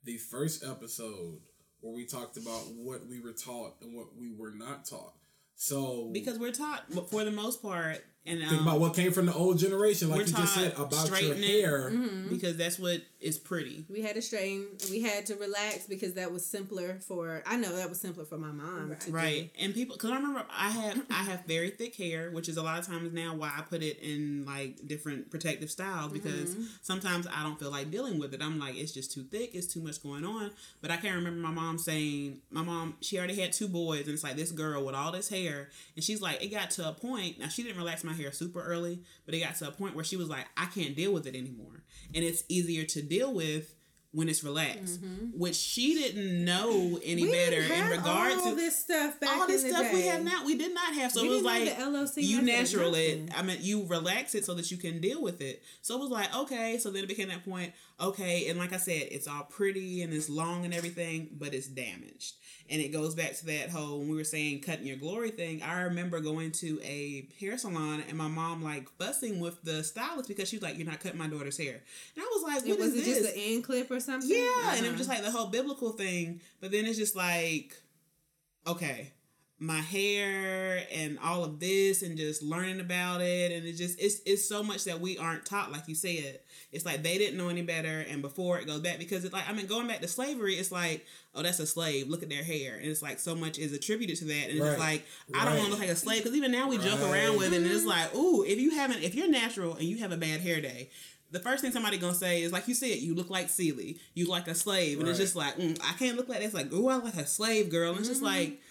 the first episode where we talked about what we were taught and what we were not taught. So Because we're taught, but for the most part, and um, think about what came from the old generation, like you just said about your straighten it. hair. because that's what is pretty. We had to straighten. We had to relax because that was simpler for. I know that was simpler for my mom. To do. Right, and people, because I remember I have I have very thick hair, which is a lot of times now why I put it in like different protective styles because sometimes I don't feel like dealing with it. I'm like it's just too thick, it's too much going on. But I can't remember my mom saying my mom she already had two boys, and it's like this girl with all this hair, and she's like it got to a point. Now she didn't relax my hair super early, but it got to a point where she was like I can't deal with it anymore, and it's easier to deal with. When it's relaxed, mm-hmm. which she didn't know any We better in regard all to this stuff all this stuff we day. have now. We did not have so We it was like LOC, you natural it. i mean you relax it so that you can deal with it. So it was like okay. So then it became that point okay and like i said it's all pretty and it's long and everything but it's damaged and it goes back to that whole when we were saying cutting your glory thing i remember going to a hair salon and my mom like fussing with the stylist because she was like you're not cutting my daughter's hair and i was like what was is it this just an end clip or something? yeah, and it was Uh-huh. just like the whole biblical thing. But then it's just like, okay, my hair and all of this, and just learning about it, and it just it's it's so much that we aren't taught. Like you said, it's like they didn't know any better, and before it goes back because it's like I mean going back to slavery, it's like oh that's a slave. Look at their hair, and it's like so much is attributed to that, and Right. it's like I don't want to look like a slave because even now we joke around with it, and it's like ooh if you haven't if you're natural and you have a bad hair day the first thing somebody gonna say is like you said, you look like Celie, you like a slave, and it's just like mm, I can't look like that. It's like oh, I like a slave girl. And it's just like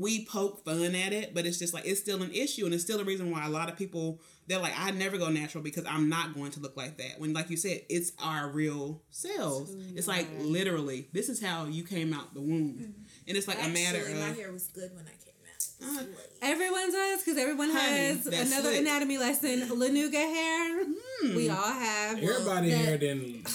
we poke fun at it, but it's just like it's still an issue, and it's still a reason why a lot of people they're like I never go natural because I'm not going to look like that. When like you said, it's our real selves. It's like literally this is how you came out the womb, mm-hmm. and it's like a matter of. Actually, my hair was good when I came out. Uh, Everyone does because everyone Honey, has another slick. anatomy lesson. Lanugo hair, hmm. we all have. Everybody That- hair didn't.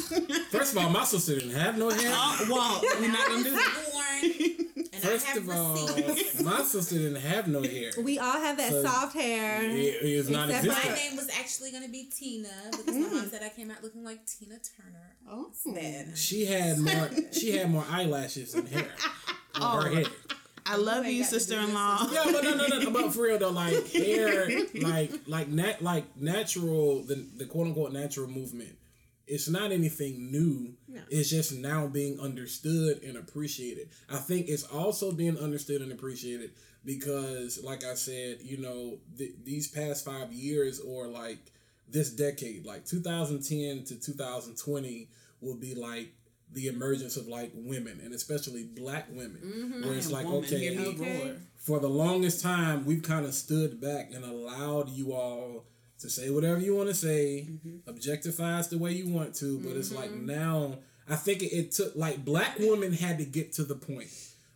First of all, my sister didn't have no hair. oh, well, we're not gonna do that. Born, and First I have of all, my sister didn't have no hair. We all have that So- soft hair. It is not Except My name was actually gonna be Tina because my mom mm. said I came out looking like Tina Turner. Oh. Instead. She had more. She had more eyelashes than hair on her Oh. head. I love you, got to do sister in law. Yeah, but no, no, no. But for real though, like hair, like like nat, like natural, the the quote unquote natural movement. It's not anything new. It's just now being understood and appreciated. I think it's also being understood and appreciated because, like I said, you know, th- these past five years or like this decade, like 2010 to 2020, will be like the emergence of like women and especially black women, mm-hmm. where it's like Woman, okay, Okay. for the longest time, we've kind of stood back and allowed you all to say whatever you want to say, mm-hmm. objectify us the way you want to. But it's like mm-hmm. now, I think it, it took like black women had to get to the point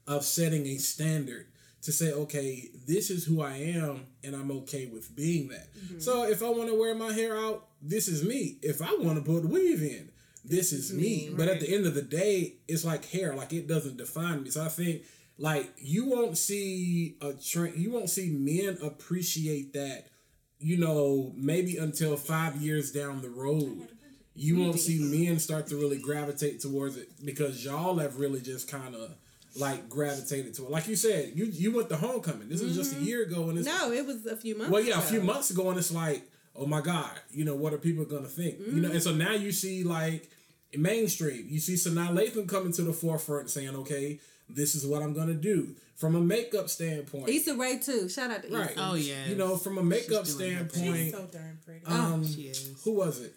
of setting a standard to say, okay, this is who I am, and I'm okay with being that. Mm-hmm. So if I want to wear my hair out, this is me. If I want to put weave in, this is me. But at the end of the day, it's like hair, like it doesn't define me. So I think like you won't see a trend, you won't see men appreciate that. You know, maybe until five years down the road, you won't see men start to really gravitate towards it because y'all have really just kind of like gravitated to it. Like you said, you you went to homecoming. This was just a mm-hmm. year ago, and it's No, it was a few months. well, yeah, a few months ago, and it's like, oh my god, you know, what are people gonna think? You know, mm-hmm. and so now you see like mainstream. You see Sanaa Lathan coming to the forefront, saying, okay, this is what I'm gonna do from a makeup standpoint. Issa Rae too. Shout out to Issa. right. Oh, yes. You know, from a makeup She's doing her thing. standpoint. She's so darn pretty. um, She is. who was it?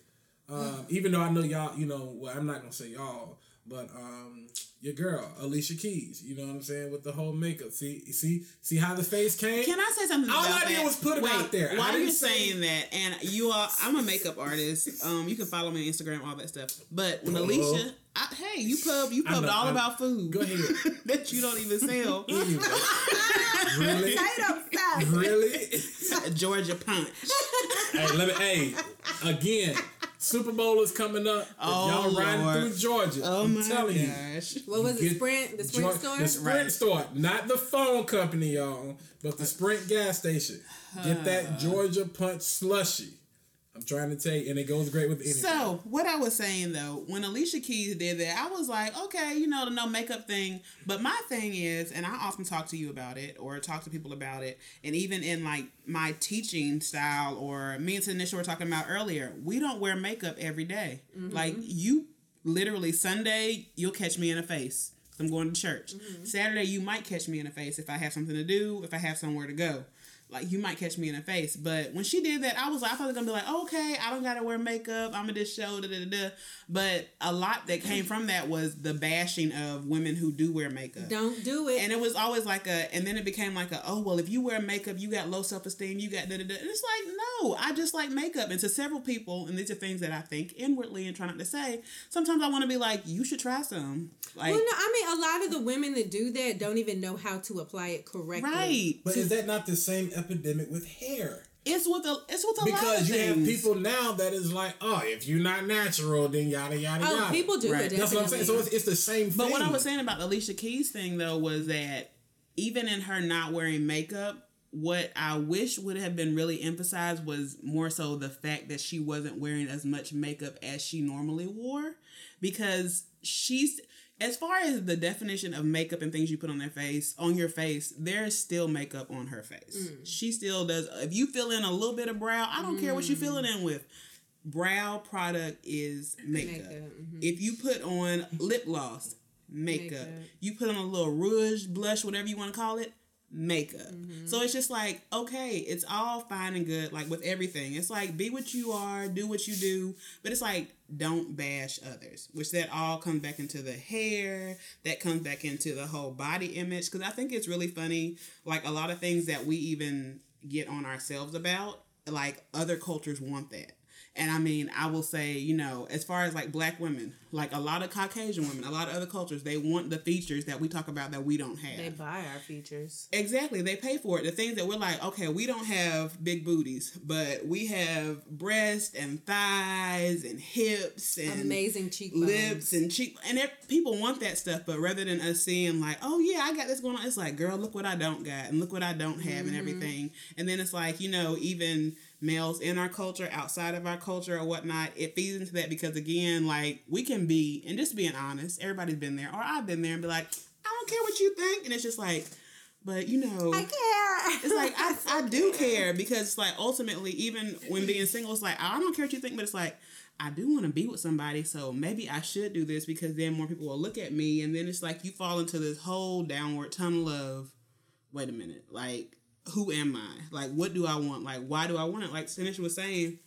Um, even though I know y'all, you know, well, I'm not gonna say y'all, But um, your girl Alicia Keys, you know what I'm saying, with the whole makeup. See, see, see how the face came. Can I say something? All about I did that? was put it Wait, out there. Why are you say- saying that? And you are. I'm a makeup artist. Um, you can follow me on Instagram, all that stuff. But when Uh-oh. Alicia, I, hey, you pub, you I pubbed know, all I- about food. Go ahead. that you don't even sell. Anyway, really, really. Georgia punch. hey, let me. Hey, again, Super Bowl is coming up. Oh, y'all riding through Georgia, Oh I'm my telling you. gosh. What was it? Sprint? The Sprint Geor- store? The Sprint Right. store, not the phone company, y'all, but the uh, Sprint gas station. Get that Georgia Punch slushy. I'm trying to tell you, and it goes great with anything. So what I was saying though, when Alicia Keys did that, I was like, okay, you know, the no makeup thing. But my thing is, and I often talk to you about it or talk to people about it, and even in like my teaching style or me and Tanisha were talking about earlier, we don't wear makeup every day. Mm-hmm. Like you literally Sunday, you'll catch me in a face. 'cause I'm going to church. Mm-hmm. Saturday, you might catch me in a face if I have something to do, if I have somewhere to go like you might catch me in the face. But when she did that, I was like, I thought it was gonna be like, okay, I don't gotta wear makeup. I'm gonna just show da da da. da. But a lot that came from that was the bashing of women who do wear makeup. Don't do it. And it was always like a, and then it became like a, oh well, if you wear makeup, you got low self esteem, you got da da da. And it's like, no, I just like makeup. And to several people, and these are things that I think inwardly and try not to say. Sometimes I want to be like, you should try some, like, well, no, I mean, a lot of the women that do that don't even know how to apply it correctly. right? but is that not the same epidemic with hair? It's with a, it's with a lot of Because you have people now that is like, oh, if you're not natural, then yada yada Oh, yada. people do Right. it. That's what I'm saying. So it's, it's the same thing. But what I was saying about Alicia Keys thing though was that even in her not wearing makeup, what I wish would have been really emphasized was more so the fact that she wasn't wearing as much makeup as she normally wore because she's as far as the definition of makeup and things you put on their face on your face there's still makeup on her face she still does if you fill in a little bit of brow i don't care what you fill it in with brow product is makeup, Makeup, mhm. if you put on lip gloss makeup. Makeup. you put on a little rouge blush whatever you want to call it makeup. Mm-hmm. so it's just like okay it's all fine and good like with everything. It's like be what you are do what you do but it's like don't bash others which that all comes back into the hair that comes back into the whole body image because i think it's really funny like a lot of things that we even get on ourselves about like other cultures want that and I mean, I will say, you know, as far as like black women, like a lot of Caucasian women, a lot of other cultures, they want the features that we talk about that we don't have. They buy our features. Exactly. They pay for it. The things that we're like, okay, we don't have big booties, but we have breasts and thighs and hips and Amazing cheekbones. lips and cheek and it, people want that stuff but rather than us seeing like oh yeah i got this going on it's like girl look what i don't got and look what i don't have and mm-hmm. everything and then it's like you know even males in our culture outside of our culture or whatnot it feeds into that because again like we can be and just being honest everybody's been there or i've been there and be like i don't care what you think and it's just like but you know I care. it's like I, I do care because it's like ultimately even when being single it's like I don't care what you think but it's like I do want to be with somebody so maybe I should do this because then more people will look at me and then it's like you fall into this whole downward tunnel of wait a minute like who am I like what do I want like why do I want it like Tanisha was saying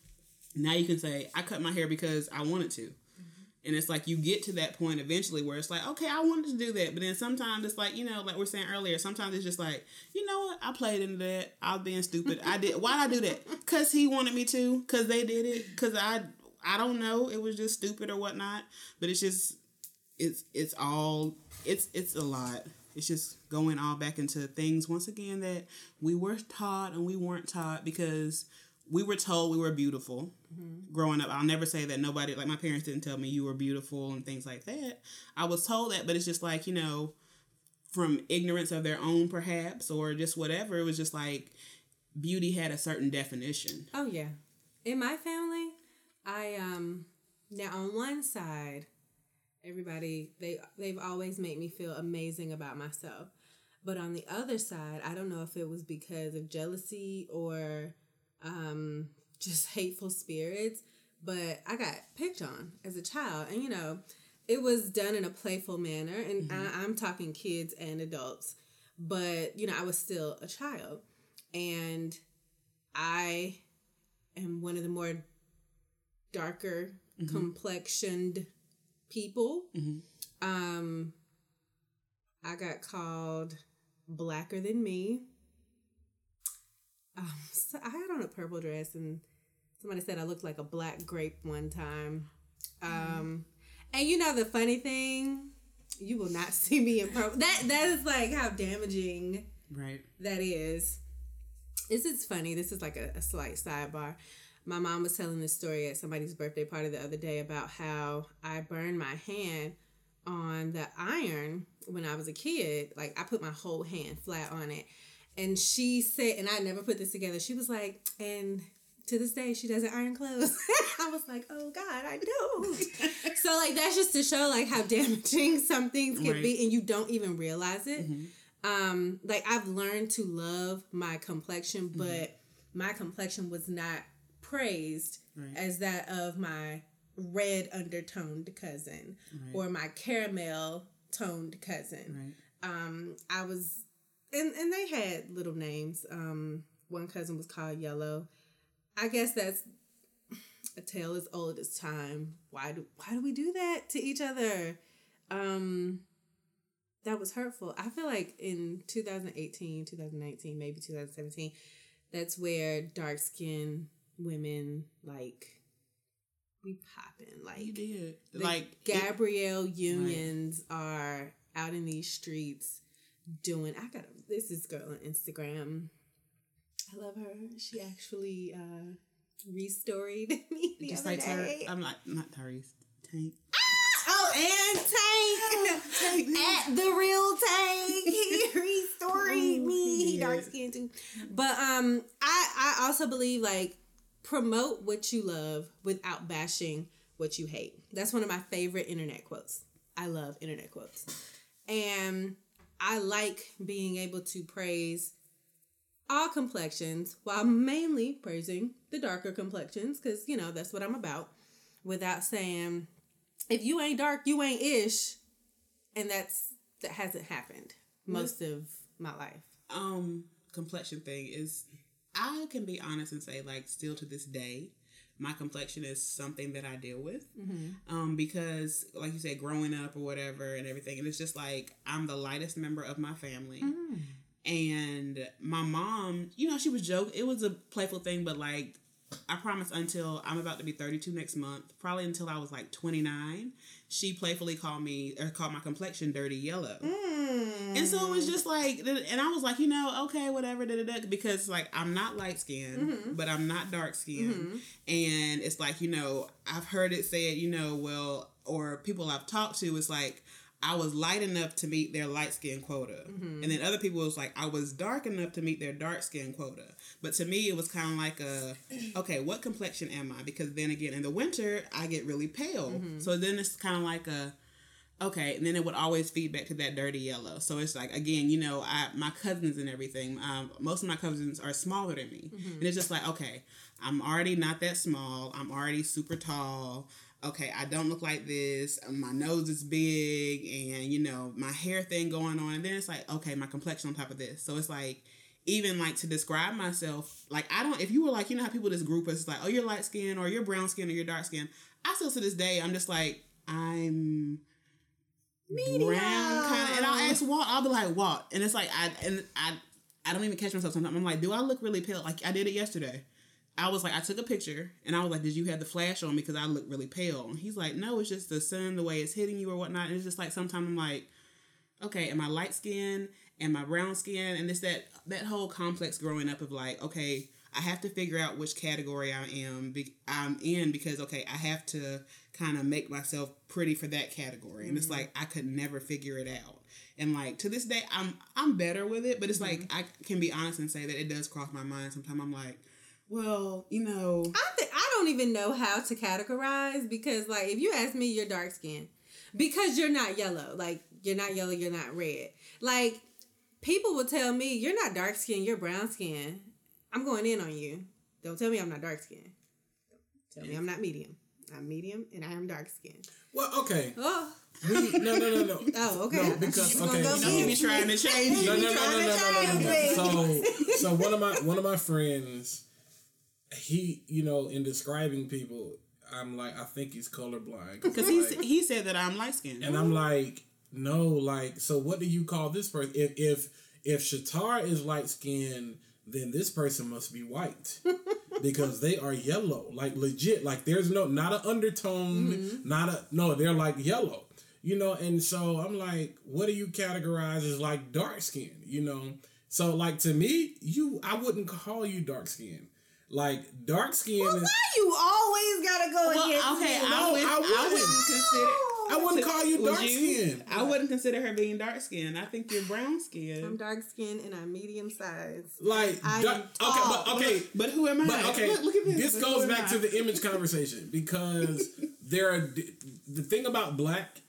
now you can say I cut my hair because I wanted to mm-hmm. and it's like you get to that point eventually where it's like, okay, I wanted to do that. But then sometimes it's like, you know, like we are saying earlier, sometimes it's just like, you know what? I played into that. I was being stupid. I did. Why did I do that? Because he wanted me to. Because they did it. Because I, I don't know. It was just stupid or whatnot. But it's just, it's, it's all, it's, it's a lot. It's just going all back into things once again that we were taught and we weren't taught because we were told we were beautiful growing up. I'll never say that nobody, like my parents didn't tell me you were beautiful and things like that. I was told that, but it's just like, you know, from ignorance of their own perhaps or just whatever, it was just like beauty had a certain definition. Oh yeah. In my family, I um now on one side, everybody they they've always made me feel amazing about myself. But on the other side, I don't know if it was because of jealousy or um just hateful spirits, but I got picked on as a child. And you know, it was done in a playful manner and I, I'm talking kids and adults. But, you know, I was still a child. And I am one of the more darker complexioned people. Um, I got called blacker than me. Um, so I had on a purple dress, and somebody said I looked like a black grape one time. Um, and you know the funny thing, you will not see me in purple. That that is like how damaging Right. that is. This is funny. This is like a, a slight sidebar. My mom was telling this story at somebody's birthday party the other day about how I burned my hand on the iron when I was a kid. Like I put my whole hand flat on it. And she said, and I never put this together. She was like, and to this day she doesn't iron clothes. I was like, oh God, I do. so like that's just to show like how damaging some things can Right. be and you don't even realize it um like i've learned to love my complexion but my complexion was not praised Right. as that of my red undertoned cousin Right. or my caramel toned cousin Right. um i was and and they had little names um one cousin was called yellow i guess that's a tale as old as time why do why do we do that to each other um that was hurtful i feel like in 2018 2019 maybe 2017 that's where dark skinned women like we popping You like did. the like it- Gabrielle Unions are out in these streets doing. I got this is girl on Instagram. I love her. She actually uh restoried me the just like day. I'm not not Tyrese. Tank. oh, and Tank at the real Tank. He restoried Oh, me. he dark did. skinned too. But um, I I also believe like promote what you love without bashing what you hate. That's one of my favorite internet quotes. I love internet quotes. And I like being able to praise all complexions while mainly praising the darker complexions because, you know, that's what I'm about without saying, if you ain't dark, you ain't ish. And that's, that hasn't happened most of my life. um complexion thing is I can be honest and say like still to this day my complexion is something that I deal with. Um because like you said growing up or whatever and everything and it's just like I'm the lightest member of my family. And my mom you know she was joking. It was a playful thing but like I promise until I'm about to be 32 next month, probably until I was like 29, she playfully called me or called my complexion dirty yellow. Mm. And so it was just like, and I was like, you know, okay, whatever, da, da, da, because like I'm not light skinned, mm-hmm. but I'm not dark skinned. Mm-hmm. And it's like, you know, I've heard it said, you know, well, or people I've talked to, it's like, I was light enough to meet their light skin quota. Mm-hmm. And then other people was like, I was dark enough to meet their dark skin quota. But to me, it was kind of like a, okay, what complexion am I? Because then again, in the winter, I get really pale. Mm-hmm. So then it's kind of like a, okay and then it would always feed back to that dirty yellow so it's like again you know i my cousins and everything um, most of my cousins are smaller than me mm-hmm. and it's just like okay i'm already not that small i'm already super tall okay i don't look like this um, my nose is big and you know my hair thing going on and then it's like okay my complexion on top of this so it's like even like to describe myself, like I don't. If you were like, you know how people just group us, it's like, oh, you're light skin or you're brown skin or you're dark skin. I still to this day, I'm just like, I'm brown kind of, and I'll ask Walt. I'll be like, Walt, and it's like I and I, I don't even catch myself sometimes. I'm like, do I look really pale? Like I did it yesterday. I was like, I took a picture and I was like, did you have the flash on because I look really pale? And he's like, no, it's just the sun, the way it's hitting you or whatnot. And it's just like sometimes I'm like, okay, am I light skin? Am I brown skin? And it's that that whole complex growing up of like, okay, I have to figure out which category I am be, I'm in because okay, I have to kind of make myself pretty for that category. And it's mm-hmm. like I could never figure it out. And like to this day, I'm I'm better with it, but it's like mm-hmm. I can be honest and say that it does cross my mind. Sometimes I'm like, well, you know, I think I don't even know how to categorize because like if you ask me you're dark skin because you're not yellow. Like you're not yellow you're not red. Like people will tell me you're not dark skin you're brown skin I'm going in on you. Don't tell me I'm not dark skin tell me I'm not medium. I'm medium and I am dark skin Well, okay. oh. We, no, no, no, no. oh okay. No, because You okay. go so- you be trying to change no, no, no, no, no, no, no, no, no. So, so one of my one of my friends, he, you know, in describing people, I'm like, I think he's colorblind. Because he s- he said that I'm light skinned. and I'm like, no, like, so what do you call this person? If if if Shatar is light skinned, then this person must be white. because they are yellow. Like legit. Like there's no not an undertone, mm-hmm. not a no, they're like yellow. You know, and so I'm like, what do you categorize as like dark skin? You know? So like to me, you I wouldn't call you dark skin. Like dark skin Well, is, why you always gotta go well, against okay, me? I, No, would, I I, wouldn't. wouldn't consider. I wouldn't call you Would dark skin. I wouldn't consider her being dark skinned. I think you're brown skinned. I'm dark skinned and I'm medium sized. Like I dark, okay, but okay, But who am I? But okay, look, look at this. This But goes back I? to the image conversation because there are the thing about black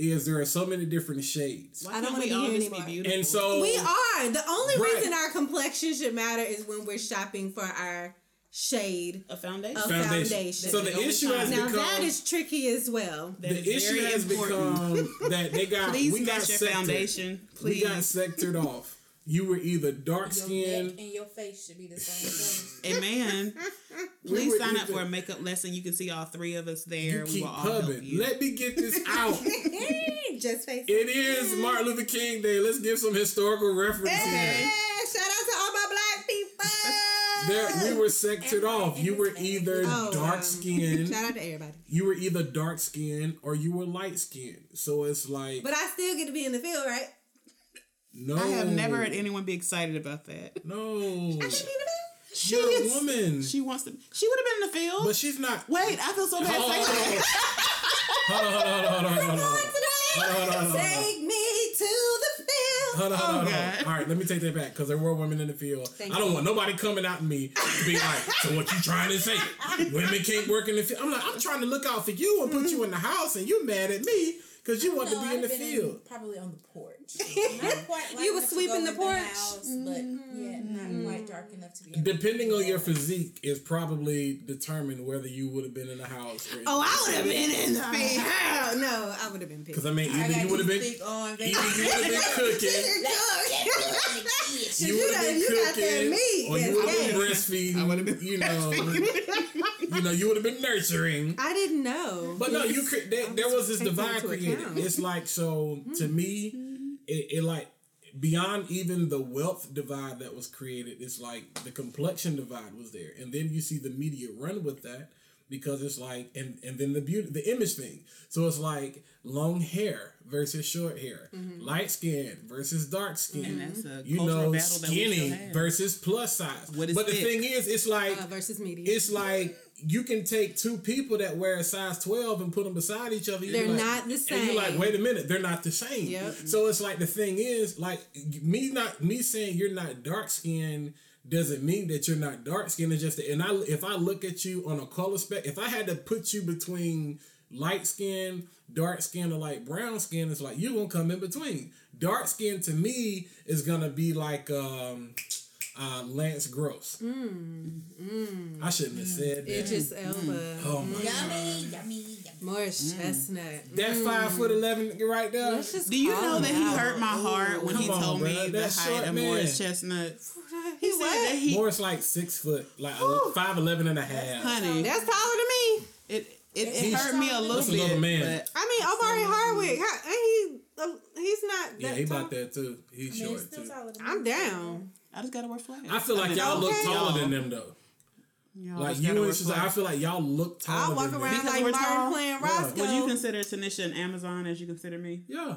is there are so many different shades, Why I don't wanna all hear just be anymore. beautiful? and so We are. The only Right. reason our complexion should matter is when we're shopping for our shade a foundation. of foundation. foundation. So the only issue has now become that is tricky as well. That the is issue has important. become that they got Please we got your sectored. foundation. We got Please. sectored off. You were either dark Your skinned. neck and your face should be the same color. Amen. Please were sign up for a makeup lesson. You can see all three of us there. You we keep will all help you. Let me get this out. Just face it. it is Martin Luther King Day. Let's give some historical reference here. Hey, shout out to all my black people. There, we were sectored off. You were either Oh, dark wow. skinned Shout out to everybody. you were either dark skinned or you were light skinned. So it's like But I still get to be in the field, right? No. I have never heard anyone be excited about that. No, I can be in the field. She you're a woman, She wants to. She would have been in the field. but she's not. Wait, I feel so bad Hold on, hold on, hold on, hold on, hold on, hold on, hold on. Hold on, hold on, hold on. take me to the field. Hold on, hold on, hold on. All right, let me take that back because there were women in the field. Thank I don't you. want nobody coming out to me to be like, "So what you trying to say? Women can't work in the field." I'm like, I'm trying to look out for you and put you in the house, and you mad at me because you want to No, be in the I've been field. probably on the porch. Not quite You were enough to sweeping the in porch? house, but mm-hmm. yeah, not quite mm-hmm. dark enough to be. in the Depending on your physique is probably determined whether you would have been in the house. Or Oh, I would have been in the field. Hell no, I would have been pissed. Because I mean, I either got you would have these been, big arms. either you would have been cooking, you would have been you got that cooking, meat, or you would have been breastfeeding. I would've been you know, you know, you would have been nurturing. I didn't know. But no, you cre- there, there was this divide created. It's like so to me, mm-hmm. it, it like beyond even the wealth divide that was created. It's like the complexion divide was there, and then you see the media run with that because it's like and and then the beauty, the image thing. So it's like long hair versus short hair, mm-hmm. light skin versus dark skin. Mm-hmm. And that's a you know, battle that we still skinny versus plus size. What is but the thick? thing is, it's like Uh, versus media. it's like you can take two people that wear a size 12 and put them beside each other. They're like- not the And you're like, wait a minute, they're not the same. Yep. So it's like the thing is, like me not me saying you're not dark skinned doesn't mean that you're not dark skinned. It's just that, and I if I look at you on a color spec, if I had to put you between light skin, dark skin, or like brown skin, it's like you gonna come in between. Dark skin to me is gonna be like um uh Lance Gross. Mm, mm. I shouldn't have said that. Idris mm, Elba. Oh my Yummy, yummy, yummy. Morris Chestnut. That five foot eleven right there. Do you know him that he out. hurt my heart when he Come on, told me bruh. the height short of man. Morris Chestnut? He He said what? that he, Morris like six foot, like uh, five eleven and a half. honey, That's taller than me. it it, it He's- hurt me a little That's a bit. little man. But I mean, Omari Hardwick. How, and he, uh, he's not that Yeah, he tall. about that too. He's I mean, short still too. I'm down. I just gotta wear flats. I feel like mean, y'all look taller y'all- than them though. y'all Like you gotta and wear Shazam, I feel like y'all look taller I walk than around them. Because like we're Martin tall? playing Yeah. Roscoe. Would you consider Tanisha and Amazon as you consider me? Yeah.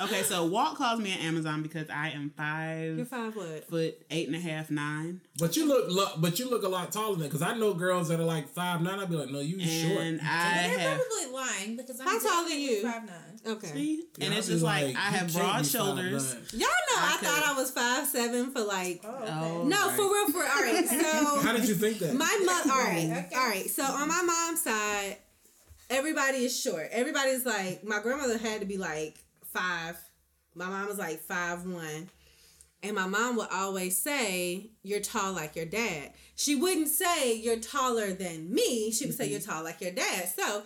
Okay, so Walt calls me an Amazon because I am 5 You're five five foot. foot eight and a half nine, But you look, lo- but you look a lot taller than because I know girls that are like five nine. I'd be like, no, you short. and I They're have probably lying because I'm How tall are definitely you? Five nine. Okay. see, and I'd it's just like, I have broad shoulders. 5'9". Y'all know I, I thought I was five seven for like. Oh, okay. Oh, No, right. for real. For all right. So How did you think that? my mom. All right. Okay. All right. So on my mom's side, everybody is short. Everybody's like my grandmother had to be like five. My mom was like five one. And my mom would always say, You're tall like your dad. She wouldn't say, You're taller than me. She would say, You're tall like your dad. So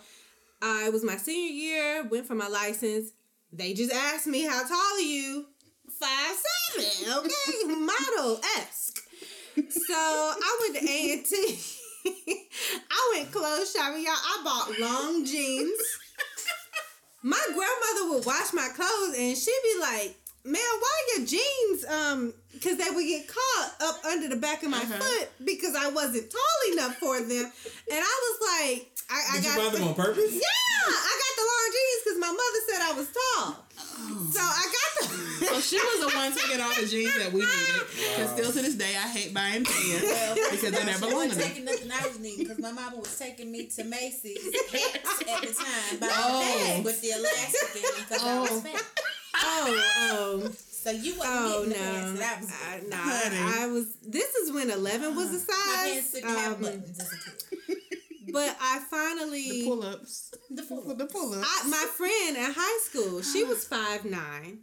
uh, it was my senior year, went for my license. They just asked me, How tall are you? Five seven, okay? Model esque. So I went to A&T. I went clothes shopping, y'all. I bought long jeans. My grandmother would wash my clothes and she'd be like, Man, why your jeans? Um, because they would get caught up under the back of my Uh-huh. foot because I wasn't tall enough for them. And I was like, I, I Did you got buy them on purpose? Yeah, I got the long jeans because my mother said I was tall. Oh. So I got the So she was the one taking all the jeans that we needed. Because still to this day, I hate buying pants because they never She belong wasn't to me. taking nothing I was needing because my mama was taking me to Macy's hats at the time by Oh. the bag with the elastic in them because I was fat. oh oh. So you wasn't Oh getting the no! pants that I was I, getting. no, Honey. I, I was. This is when eleven was the My pants size. didn't have Um, buttons as a kid. But I finally, The pull ups. The. The pull ups. My friend in high school, she was five nine,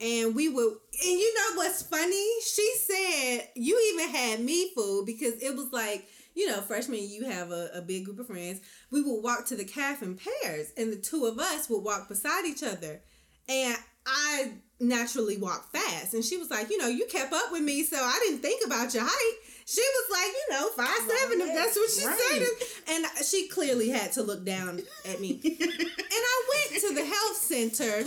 and we would. And you know what's funny? She said you even had me fooled because it was like. You know, freshman, you have a, a big group of friends. We would walk to the calf in pairs, and the two of us would walk beside each other. And I naturally walk fast. And she was like, you know, you kept up with me, so I didn't think about your height. She was like, you know, five seven, if that's what she Right. said. And she clearly had to look down at me. and I went to the health center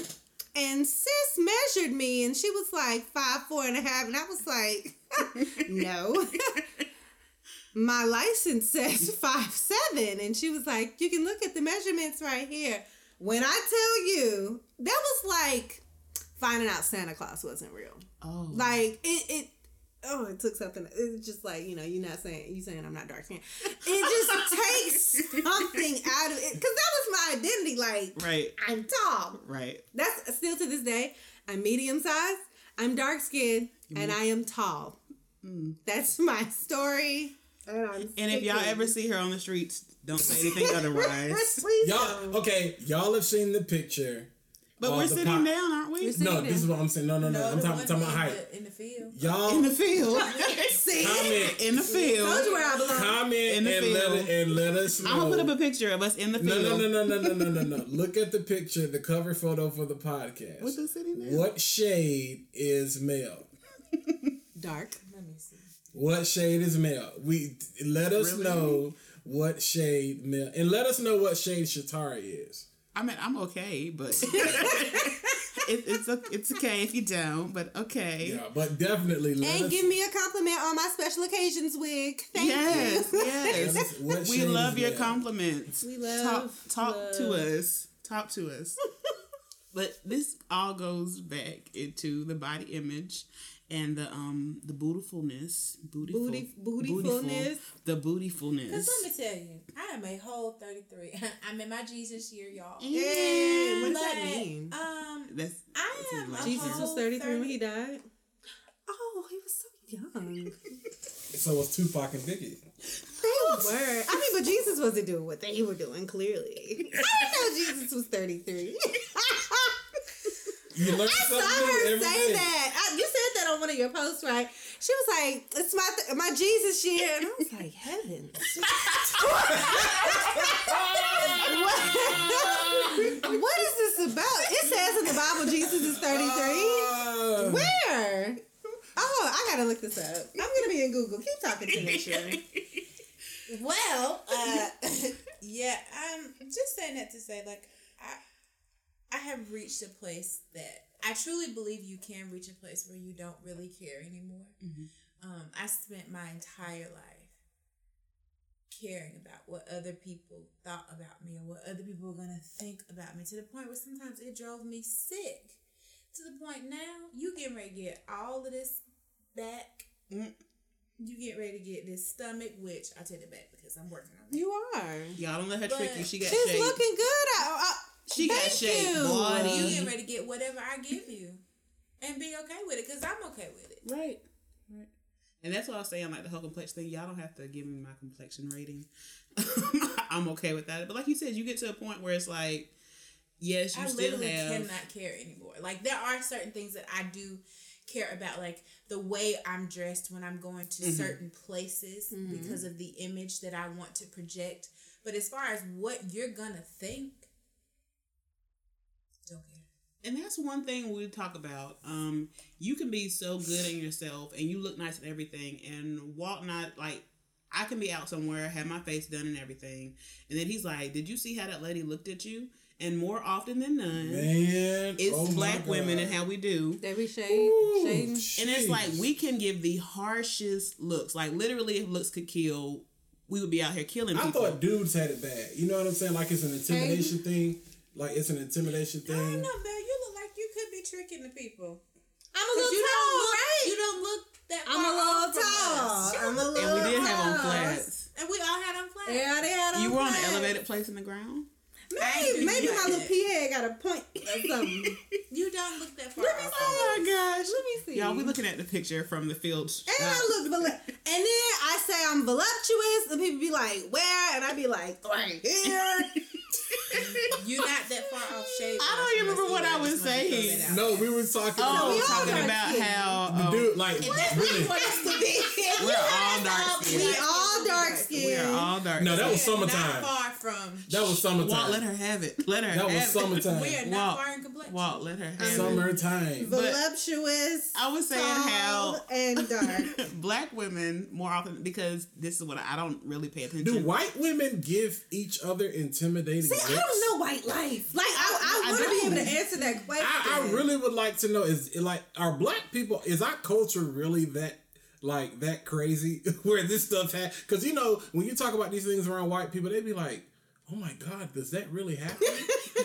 and sis measured me and she was like five, four and a half. And I was like, no. My license says five seven. And she was like, you can look at the measurements right here. When I tell you, that was like finding out Santa Claus wasn't real. Oh. Like it, it oh, it took something. It's just like you know, you're not saying you saying I'm not dark skinned. It just takes something out of it because that was my identity. Like Right. I'm tall. Right. That's still to this day. I'm medium size. I'm dark skinned and I am tall. Mm. That's my story. And, And if y'all ever see her on the streets, don't say anything otherwise. please Y'all don't. okay? Y'all have seen the picture. But of we're sitting pop- down, aren't we? We're sitting No, this is what I'm saying. No, no, no. No, I'm talking, talking about height. the- in the field. Y'all In the field. See, comment, In the field. told you where I belong. comment, In the and let field. it, and let us know. I'm gonna put up a picture of us in the field. no, no, no, no, no, no, no, no. Look at the picture, the cover photo for the podcast. With us sitting there. What shade is male? Dark. Let me see. What shade is male? We let us Really? know what shade male, and let us know what shade Shatara is. I mean, I'm okay, but it, it's it's okay if you don't. But okay. Yeah, but definitely let And us. give me a compliment on my special occasions wig. Thank yes, you. let yes. we love is your male? compliments. We talk love, talk to love. us. Talk to us. but this all goes back into the body image and the um the bootifulness, bootiful, Booty- bootiful, bootifulness. the Cause bootifulness. let me tell you, I am a whole 33. I'm in my Jesus year, y'all. Hey, what does that mean? Um, That's I am a Jesus whole was 33 when he died. Oh, he was so young. So was Tupac and Biggie. They were. I mean, but Jesus wasn't doing what they were doing, clearly. I didn't know Jesus was 33. You learn I something saw her every say day. that. I, you said that on one of your posts, right? She was like, "It's my th- my Jesus year," and I was like, "Heavens, what, what is this about?" It says in the Bible Jesus is thirty three. Uh, Where? Oh, I gotta look this up. I'm gonna be in Google. Keep talking to me, Sherry. Well, uh, yeah, I'm just saying that to say, like, I, I have reached a place truly believe you can reach a place where you don't really care anymore. Um, I spent my entire life caring about what other people thought about me or what other people were gonna think about me to the point where sometimes it drove me sick. To the point now, you getting ready to get all of this back. Mm. You get ready to get this stomach, which I take it back because I'm working on it. You are. Y'all don't let her trick you. She got She's shape. looking good. I, I, she got thank shape. you. Body. You get ready to get whatever I give you, and be okay with it because I'm okay with it. Right. Right. And that's why I was saying like the whole complexion thing. Y'all don't have to give me my complexion rating. I'm okay with that. But like you said, you get to a point where it's like, yes, you I still literally have. cannot care anymore. Like there are certain things that I do care about, like the way I'm dressed when I'm going to mm-hmm. certain places mm-hmm. because of the image that I want to project. But as far as what you're gonna think, don't care. And that's one thing we talk about. Um, you can be so good in yourself and you look nice and everything, and walk not like I can be out somewhere, have my face done and everything, and then he's like, "Did you see how that lady looked at you?" And more often than none, Man, it's oh black women and how we do. They be shade, shading. And it's like we can give the harshest looks. Like literally, if looks could kill, we would be out here killing I people. thought dudes had it bad. You know what I'm saying? Like it's an intimidation thing. Like it's an intimidation I don't thing. know, Belle. You look like you could be tricking the people. I'm a little you tall, don't look, right? You don't look that I'm a little off from tall. us. I'm a little and we did have on tall. flats. And we all had on flats. Yeah, they had on You were on an elevated place in the ground. Maybe, maybe you my like little that. head got a point or something. You don't look that far Let me off. see. Oh my gosh! Let me see. Y'all, we looking at the picture from the field. And Uh, I look volu- and then I say I'm voluptuous, and people be like, "Where?" And I be like, "Right here." You're not that far off shade. I don't even remember what I was saying. No, we were talking oh, we about talking about skin. how the um, dude. Like really, we're all dark we skinned. all dark We skin. are all dark. No, that was summertime. Not far from. that was Walt, let her have it. Let her. Have it. That was have summertime. We are not Walt, far in complexion. Walt, let her have. Summertime. voluptuous. I was saying tall, how and dark. black women more often because this is what I, I don't really pay attention. Do white women give each other intimidating See, looks? I don't know white life. Like I, I, I want to be able to answer that question. I, I really would like to know is like are black people is our culture really that like that crazy where this stuff had because you know when you talk about these things around white people they be like oh my god does that really happen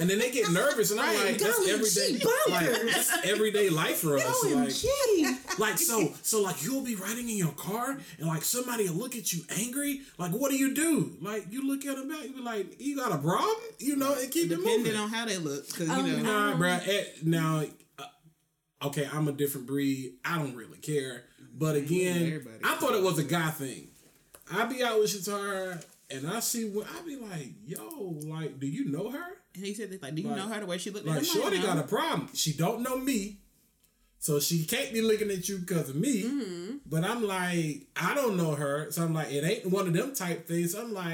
and then they get nervous and I'm like that's everyday like that's everyday life for us like OMG. like so so like you'll be riding in your car and like somebody will look at you angry like what do you do like you look at them back you be like you got a problem you know and keep it Depending moving on how they look, because Oh, you know. Nah, bruh. eh, now, uh, okay, I'm a different breed. I don't really care. But again, Everybody I thought it was a guy thing. I be out with Shatara and I see what I be like, yo, like, do you know her? And he said, this, like, do you Like- know her the way she looked? Like, I'm Shorty got a problem. She don't know me. So she can't be looking at you because of me. Mm-hmm. But I'm like, I don't know her. So I'm like, it ain't one of them type things. I'm like,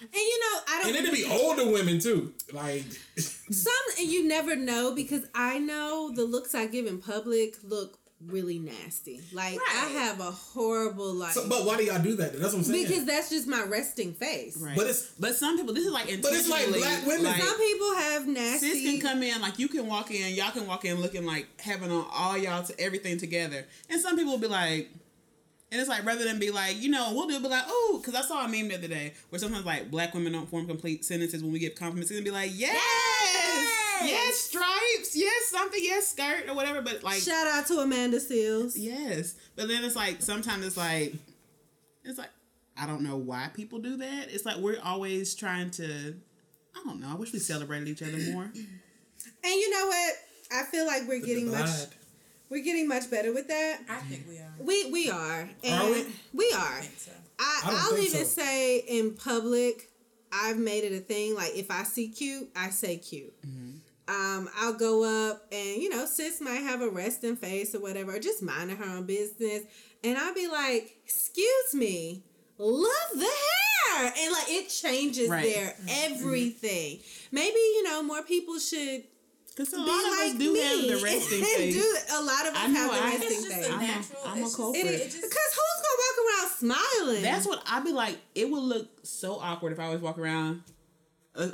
And you know, I don't. and it'd be older women too. Like, Some and you never know because I know the looks I give in public look really nasty. Like I have a horrible like so, but why do y'all do that? That's what I'm saying. because that's just my resting face. Right. But it's- but some people this is like But it's like black women. like, Some people have nasty. sis can come in like you can walk in, y'all can walk in looking like having on all y'all to everything together, and some people will be like. And it's like rather than be like, you know, we'll do it, be like, oh, because I saw a meme the other day where sometimes like black women don't form complete sentences when we give compliments. It's gonna be like, yes, yes, stripes, yes, something, yes, skirt or whatever. But like, Shout out to Amanda Seales. Yes, but then it's like sometimes it's like it's like I don't know why people do that. It's like we're always trying to. I don't know. I wish we celebrated each other more. And you know what? I feel like we're getting much we're getting much better with that. I think we are. We we are. And Are we? we are. I think so. I, I don't I'll think even so. say in public, I've made it a thing. Like if I see cute, I say cute. Mm-hmm. Um, I'll go up and you know, sis might have a resting face or whatever, or just minding her own business, and I'll be like, "Excuse me, love the hair," and like it changes Right. their everything. Maybe you know more people should Because a be lot of like us do me have the resting and face. do a lot of us I know, have the I- resting It's just face. a I'm a- natural. I'm a it's just- culprit. It It is. Because who's gonna walk around smiling? That's what I'd be like. It would look so awkward if I was walking around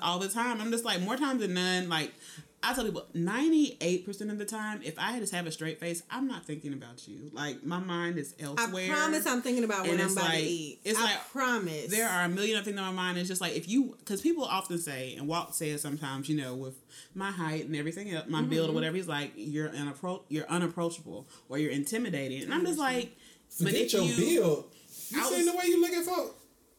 all the time. I'm just like more times than none. Like I tell people, ninety eight percent of the time, if I just have a straight face, I'm not thinking about you. Like my mind is elsewhere. I promise I'm thinking about what I'm about like- to eat. it's I like, promise. there are a million other things on my mind. It's just like if you, because people often say, and Walt says sometimes, you know, with my height and everything else, my Mm-hmm. build or whatever, he's like, you're unappro- you're unapproachable or you're intimidating, and I'm just like, but Forget if your you, build. You I seen the way you looking for?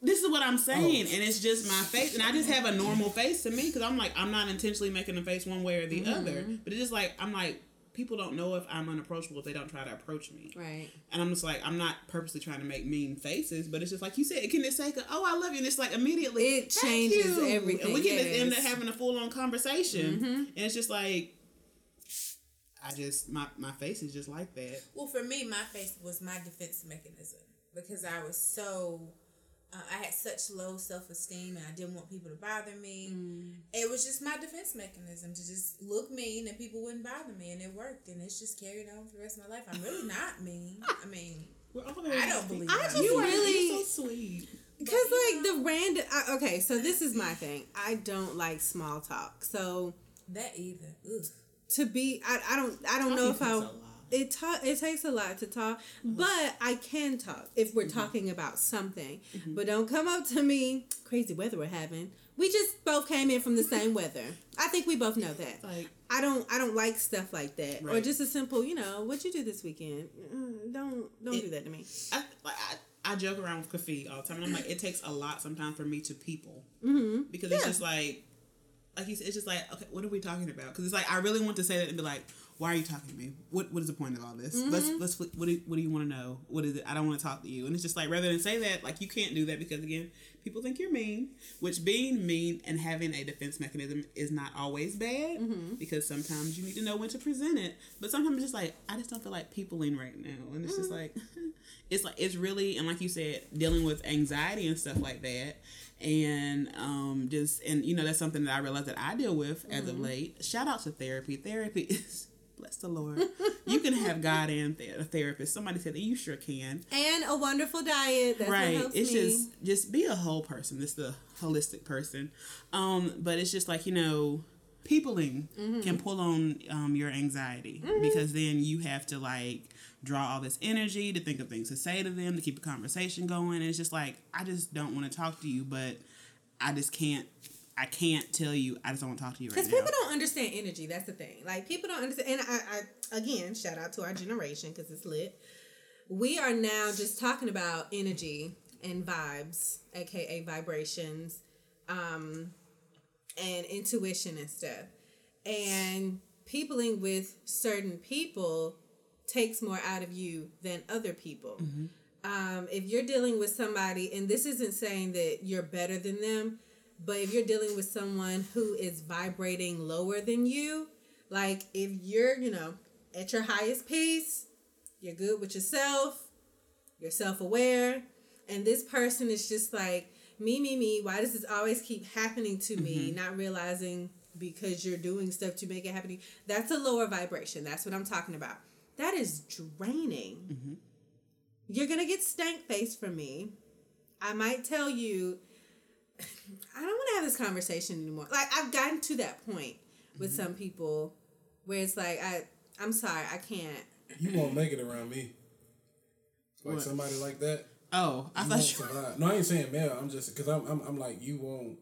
This is what I'm oh. saying, Oh. and it's just my face, and I just have a normal face to me because I'm like, I'm not intentionally making a face one way or the mm-hmm. other, but it's just like I'm like. People don't know if I'm unapproachable if they don't try to approach me. right. And I'm just like, I'm not purposely trying to make mean faces, but it's just like you said, it can just say, oh, I love you. And it's like immediately, It changes you." everything, And we can just yes. end up having a full on conversation. Mm-hmm. And it's just like, I just, my, my face is just like that. Well, for me, my face was my defense mechanism because I was so. Uh, I had such low self esteem and I didn't want people to bother me. It was just my defense mechanism to just look mean and people wouldn't bother me, and it worked. And it's just carried on for the rest of my life. I'm really not mean. I mean, We're I don't believe I I'm just mean. You are really- you're so sweet. a random. I, okay, so this is my thing. I don't like small talk. So That either. Ugh. to be, I, I don't, I don't know if Talking I. takes a lot. It ta- it takes a lot to talk, but I can talk if we're talking about something. But don't come up to me. Crazy weather we're having. We just both came in from the same weather. I think we both know that. Like- I don't I don't like stuff like that. Or just a simple, you know, what you do this weekend? Mm, Don't don't It- do that to me. I, I, I joke around with Kafi all the time, and I'm like, it takes a lot sometimes for me to people mm-hmm. because it's just like, like you said, it's just like, okay, what are we talking about? Because it's like I really want to say that and be like, why are you talking to me? What What is the point of all this? Let's mm-hmm. Let's what do What do you want to know? What is it? I don't want to talk to you. And it's just like rather than say that, like you can't do that because again, people think you're mean. Which being mean and having a defense mechanism is not always bad mm-hmm. because sometimes you need to know when to present it. But sometimes it's just like I just don't feel like peopling right now, and it's just mm. like it's like it's really and like you said, dealing with anxiety and stuff like that. And um, just and you know that's something that I realize that I deal with as of mm-hmm. late. Shout out to therapy. Therapy is bless the Lord. you can have God and th- a therapist. Somebody said that you sure can. And a wonderful diet. That's right. It's me. just just be a whole person. It's the holistic person. Um, but it's just like you know, peopling Mm-hmm. can pull on um, your anxiety because then you have to like draw all this energy to think of things to say to them to keep a conversation going. And it's just like I just don't want to talk to you, but I just can't. I can't tell you. I just don't want to talk to you right now. Because people don't understand energy. That's the thing. Like people don't understand. And I, I again, shout out to our generation because it's lit. We are now just talking about energy and vibes, aka vibrations, um, and intuition and stuff. And peopling with certain people takes more out of you than other people. Um, if you're dealing with somebody, and this isn't saying that you're better than them, but if you're dealing with someone who is vibrating lower than you, like if you're, you know, at your highest peace, you're good with yourself, you're self aware, and this person is just like, me, me, me, why does this always keep happening to me? Mm-hmm. Not realizing because you're doing stuff to make it happen. That's a lower vibration. That's what I'm talking about. That is draining. Mm-hmm. You're gonna get stank face from me. I might tell you, I don't want to have this conversation anymore. Like I've gotten to that point with some people where it's like I, I'm sorry, I can't. You won't make it around me. Like What? somebody like that. oh, I You won't thought you. survive. No, I ain't saying male. I'm just because I'm, I'm I'm like you won't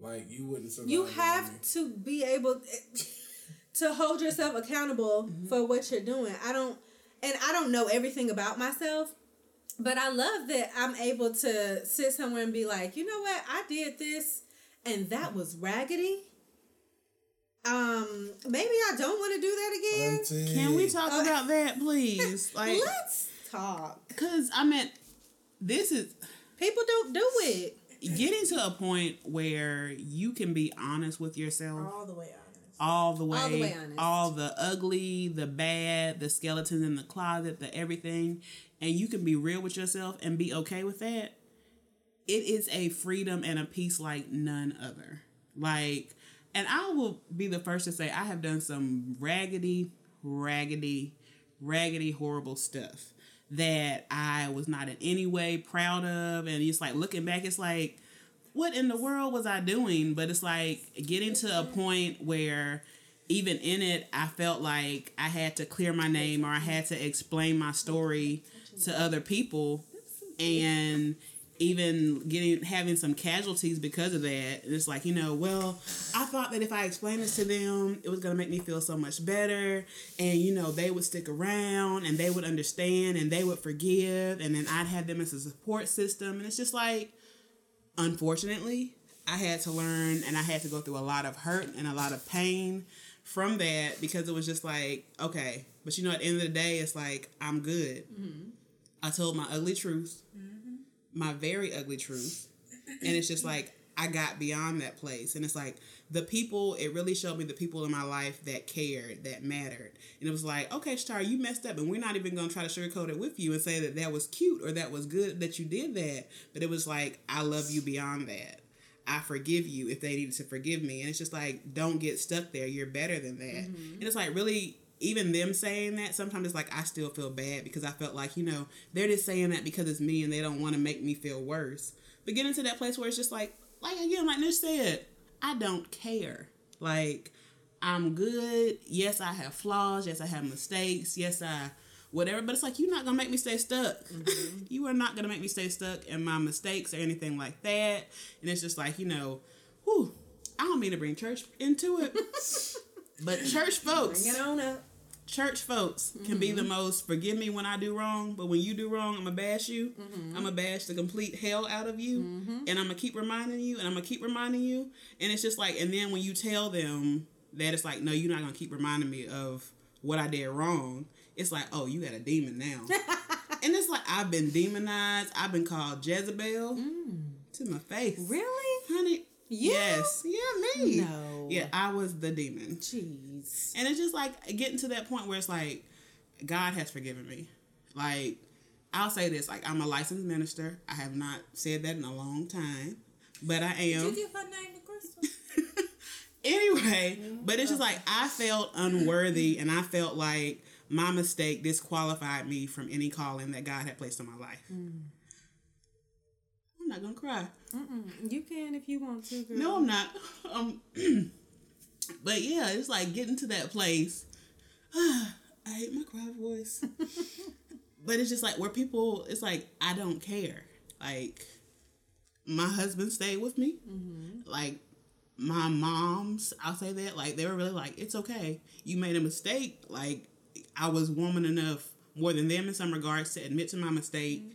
like you wouldn't survive. You have to be able to hold yourself accountable Mm-hmm. for what you're doing. I don't, and I don't know everything about myself, but I love that I'm able to sit somewhere and be like, you know what, I did this, and that was raggedy. Um, maybe I don't want to do that again. Auntie. Can we talk about that, please? Like, Let's talk. cause I mean, this is People don't do it. getting to a point where you can be honest with yourself All the way honest. all the way, All the way honest. all the ugly, the bad, the skeletons in the closet, the everything, and you can be real with yourself and be okay with that. It is a freedom and a peace like none other. Like, and I will be the first to say I have done some raggedy, raggedy, raggedy, horrible stuff that I was not in any way proud of, and it's like looking back, it's like what in the world was I doing? But it's like getting to a point where even in it, I felt like I had to clear my name or I had to explain my story to other people and even getting having some casualties because of that. It's like, you know, well, I thought that if I explained this to them, it was gonna make me feel so much better and you know, they would stick around and they would understand and they would forgive and then I'd have them as a support system. And it's just like unfortunately, I had to learn and I had to go through a lot of hurt and a lot of pain from that because it was just like, okay, but you know, at the end of the day, it's like, I'm good. Mm-hmm. I told my ugly truth, mm-hmm. my very ugly truth. And it's just like, I got beyond that place. And it's like, the people, it really showed me the people in my life that cared, that mattered. And it was like, okay, Star, you messed up. And we're not even going to try to sugarcoat it with you and say that that was cute or that was good that you did that. But it was like, I love you beyond that. I forgive you if they needed to forgive me. And it's just like, don't get stuck there. You're better than that. Mm-hmm. And it's like, really, even them saying that, sometimes it's like, I still feel bad because I felt like, you know, they're just saying that because it's me and they don't want to make me feel worse. But getting to that place where it's just like, like again, like Nish said, I don't care. Like, I'm good. Yes, I have flaws. Yes, I have mistakes. Yes, I whatever. But it's like you're not gonna make me stay stuck. Mm-hmm. you are not gonna make me stay stuck in my mistakes or anything like that. And it's just like you know, whew, I don't mean to bring church into it, but church folks, Bring it on up. Church folks can be the mm-hmm. most forgive me when I do wrong, but when you do wrong, I'm gonna bash you. Mm-hmm. I'm gonna bash the complete hell out of you, mm-hmm. and I'm gonna keep reminding you, and I'm gonna keep reminding you, and it's just like, and then when you tell them that it's like, no, you're not gonna keep reminding me of what I did wrong. It's like, oh, you got a demon now, and it's like I've been demonized. I've been called Jezebel mm. to my face. Really? honey? Yes, yeah, me. No. Yeah, I was the demon. Jeez. And it's just like getting to that point where it's like, God has forgiven me. Like, I'll say this: like, I'm a licensed minister. I have not said that in a long time, but I Did am. you give her name to Crystal? anyway, mm-hmm. but it's just like I felt unworthy, and I felt like my mistake disqualified me from any calling that God had placed on my life. Mm. I'm not gonna cry. You can if you want to, girl. No, I'm not. Um, but yeah, it's like getting to that place. I hate my cry voice. but it's just like where people, it's like I don't care. Like my husband stayed with me. Like my moms, I'll say that. Like they were really like, it's okay. You made a mistake. Like I was woman enough more than them in some regards to admit to my mistake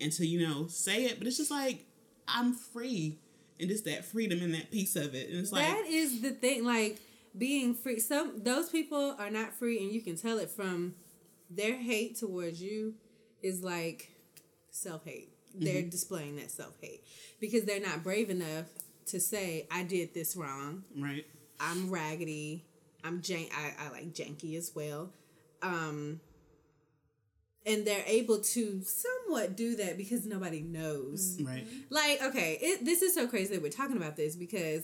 and to you know say it. But it's just like I'm free and just that freedom and that piece of it. And it's like that is the thing. Like being free. Some those people are not free, and you can tell it from their hate towards you is like self hate. They're displaying that self hate because they're not brave enough to say, "I did this wrong. right. I'm raggedy. I'm jank. I, I like janky as well." Um, and they're able to somewhat do that because nobody knows. Mm-hmm. Right. Like, okay, it, this is so crazy that we're talking about this because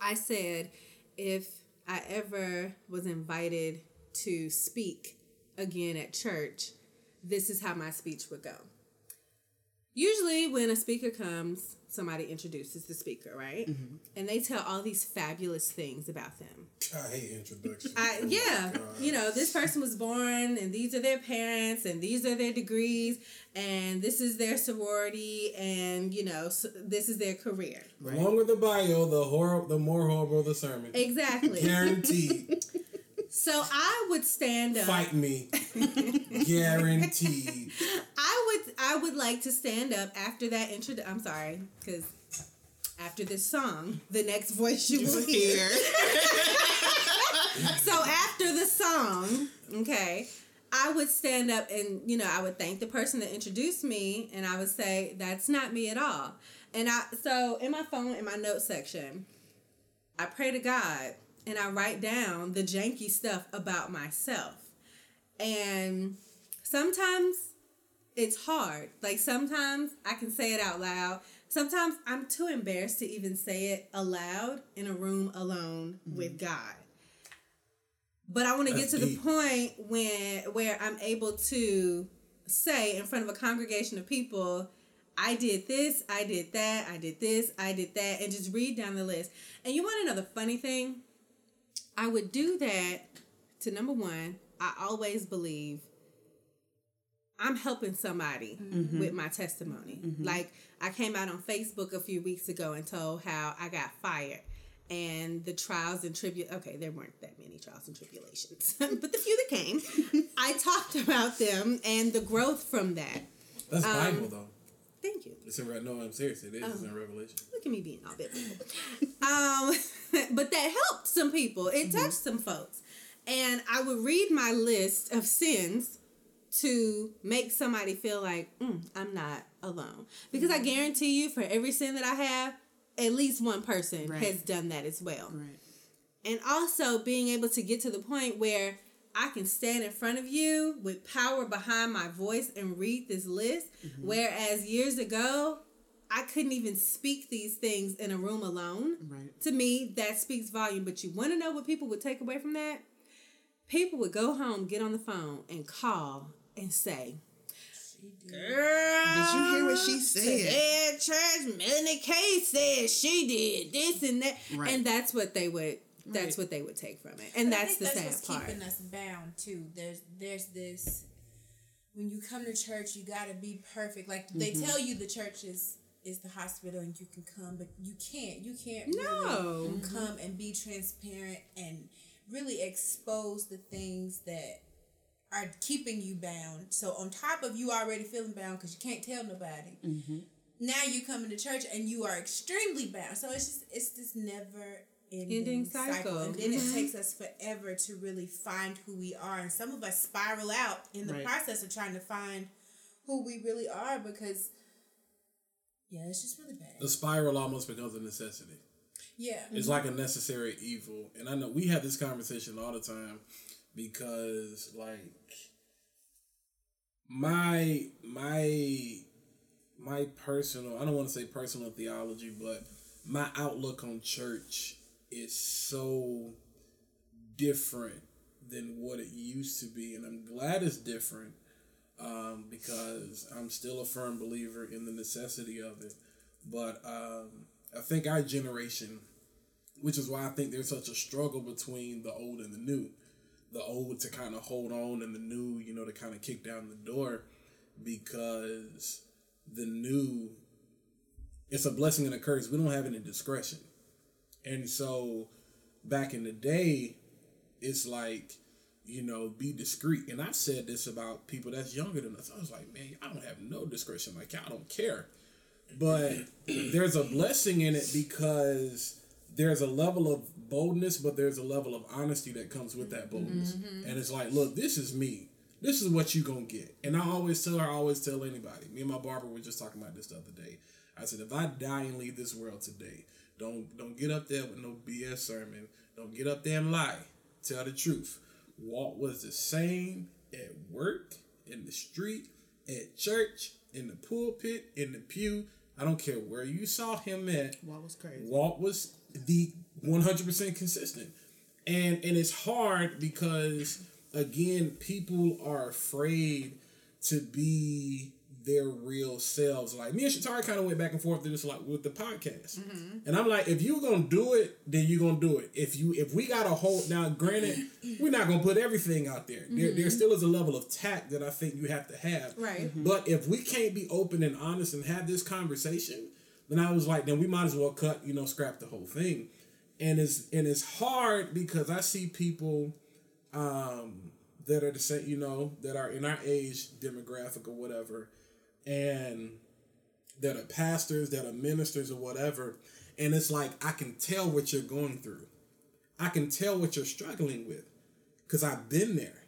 I said if I ever was invited to speak again at church, this is how my speech would go. Usually, when a speaker comes, somebody introduces the speaker, right? Mm-hmm. And they tell all these fabulous things about them. I hate introductions. I, oh yeah, you know, this person was born, and these are their parents, and these are their degrees, and this is their sorority, and you know, s this is their career. The longer the bio, the hor- the more horrible the sermon. Exactly. Guaranteed. So I would stand up. Fight me. Guaranteed. I would I would like to stand up after that intro. I'm sorry, because after this song, the next voice you will hear. So after the song, okay, I would stand up and you know I would thank the person that introduced me, and I would say that's not me at all. And I so in my phone in my notes section, I pray to God and I write down the janky stuff about myself. And sometimes it's hard. Like sometimes I can say it out loud. Sometimes I'm too embarrassed to even say it aloud in a room alone mm-hmm. with God. But I want to get to the point when where I'm able to say in front of a congregation of people, I did this, I did that, I did this, I did that, and just read down the list. And you want to know the funny thing? I would do that to number one, I always believe I'm helping somebody with my testimony. Like I came out on Facebook a few weeks ago and told how I got fired and the trials and tribute okay, there weren't that many trials and tribulations, but the few that came, I talked about them and the growth from that. That's Um, Bible though. Thank you. It's in no, I'm serious. It is. It's Oh. in Revelation. Look at me being all biblical. um, but that helped some people. It touched some folks. And I would read my list of sins to make somebody feel like mm, I'm not alone. Because I guarantee you, for every sin that I have, at least one person Right. has done that as well. Right. And also being able to get to the point where I can stand in front of you with power behind my voice and read this list. Mm-hmm. Whereas years ago, I couldn't even speak these things in a room alone. Right. To me, that speaks volume. But you want to know what people would take away from that? People would go home, get on the phone, and call and say, did. Girl, Did you hear what she said? At church, Melanie K said she did this and that, Right. and that's what they would. That's Right. what they would take from it, and But that's the sad what's part. keeping us bound too. There's there's this when you come to church, you got to be perfect. Like they Mm-hmm. tell you, the church is is the hospital and you can come, but you can't. You can't No. really come and be transparent and really expose the things that are keeping you bound. So on top of you already feeling bound because you can't tell nobody. Now you come into church and you are extremely bound. So it's just it's this never ending, Ending cycle. cycle. And then Mhm. it takes us forever to really find who we are. And some of us spiral out in the Right. process of trying to find who we really are because yeah, it's just really bad. The spiral almost becomes a necessity. Yeah. It's like a necessary evil. And I know we have this conversation all the time because like my my my personal I don't want to say personal theology, but my outlook on church is so different than what it used to be and I'm glad it's different um, because I'm still a firm believer in the necessity of it. But um, I think our generation, which is why I think there's such a struggle between the old and the new. The old to kind of hold on, and the new, you know, to kind of kick down the door, because the new, it's a blessing and a curse. We don't have any discretion, and so back in the day, it's like you know, be discreet. And I've said this about people that's younger than us. I was like, man, I don't have no discretion. Like, I don't care. But there's a blessing in it because there's a level of boldness, but there's a level of honesty that comes with that boldness. Mm-hmm. And it's like, look, this is me. This is what you gonna get. And I always tell her, I always tell anybody. Me and my barber were just talking about this the other day. I said, if I die and leave this world today, don't don't get up there with no BS sermon. Don't get up there and lie. Tell the truth. Walt was the same at work, in the street, at church, in the pulpit, in the pew. I don't care where you saw him at. Walt was crazy. Walt was the 100% consistent. And and it's hard because again, people are afraid to be their real selves. Like me and Shatara kind of went back and forth to this like with the podcast. Mm-hmm. And I'm like, if you're gonna do it, then you're gonna do it. If you if we got a hold now, granted, we're not gonna put everything out there. There there mm-hmm. still is a level of tact that I think you have to have. Right. Mm-hmm. But if we can't be open and honest and have this conversation, then I was like, then we might as well cut, you know, scrap the whole thing. And it's and it's hard because I see people um that are the same, you know, that are in our age demographic or whatever, and that are pastors, that are ministers or whatever, and it's like I can tell what you're going through. I can tell what you're struggling with because I've been there.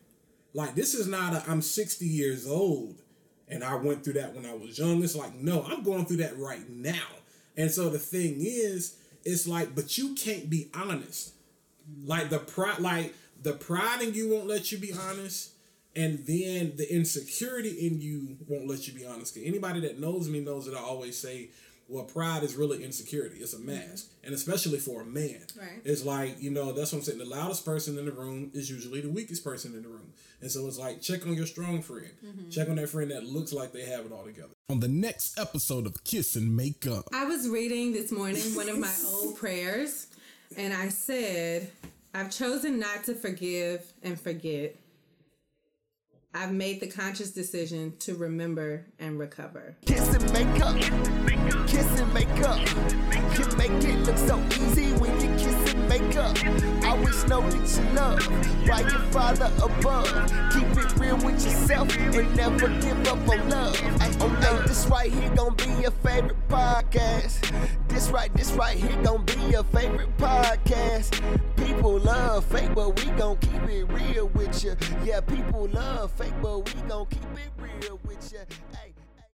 Like this is not a I'm 60 years old and I went through that when I was young. It's like no, I'm going through that right now. And so the thing is, it's like, but you can't be honest. Like the pride, like the pride in you won't let you be honest, and then the insecurity in you won't let you be honest. anybody that knows me knows that I always say, well, pride is really insecurity. It's a mm-hmm. mask, and especially for a man, Right. it's like you know that's what I'm saying. The loudest person in the room is usually the weakest person in the room, and so it's like check on your strong friend, mm-hmm. check on that friend that looks like they have it all together. On the next episode of Kiss and Make Up. I was reading this morning one of my old prayers, and I said, I've chosen not to forgive and forget. I've made the conscious decision to remember and recover. Kiss and make up. Kiss and make up. You make it look so easy when you make up. Always know that you love by your father above. Keep it real with yourself and never give up on love. Hey, hey, this right here gonna be your favorite podcast. This right, this right here gonna be your favorite podcast. People love fake, but we gon' keep it real with you. Yeah, people love fake, but we gon' keep it real with you. Hey.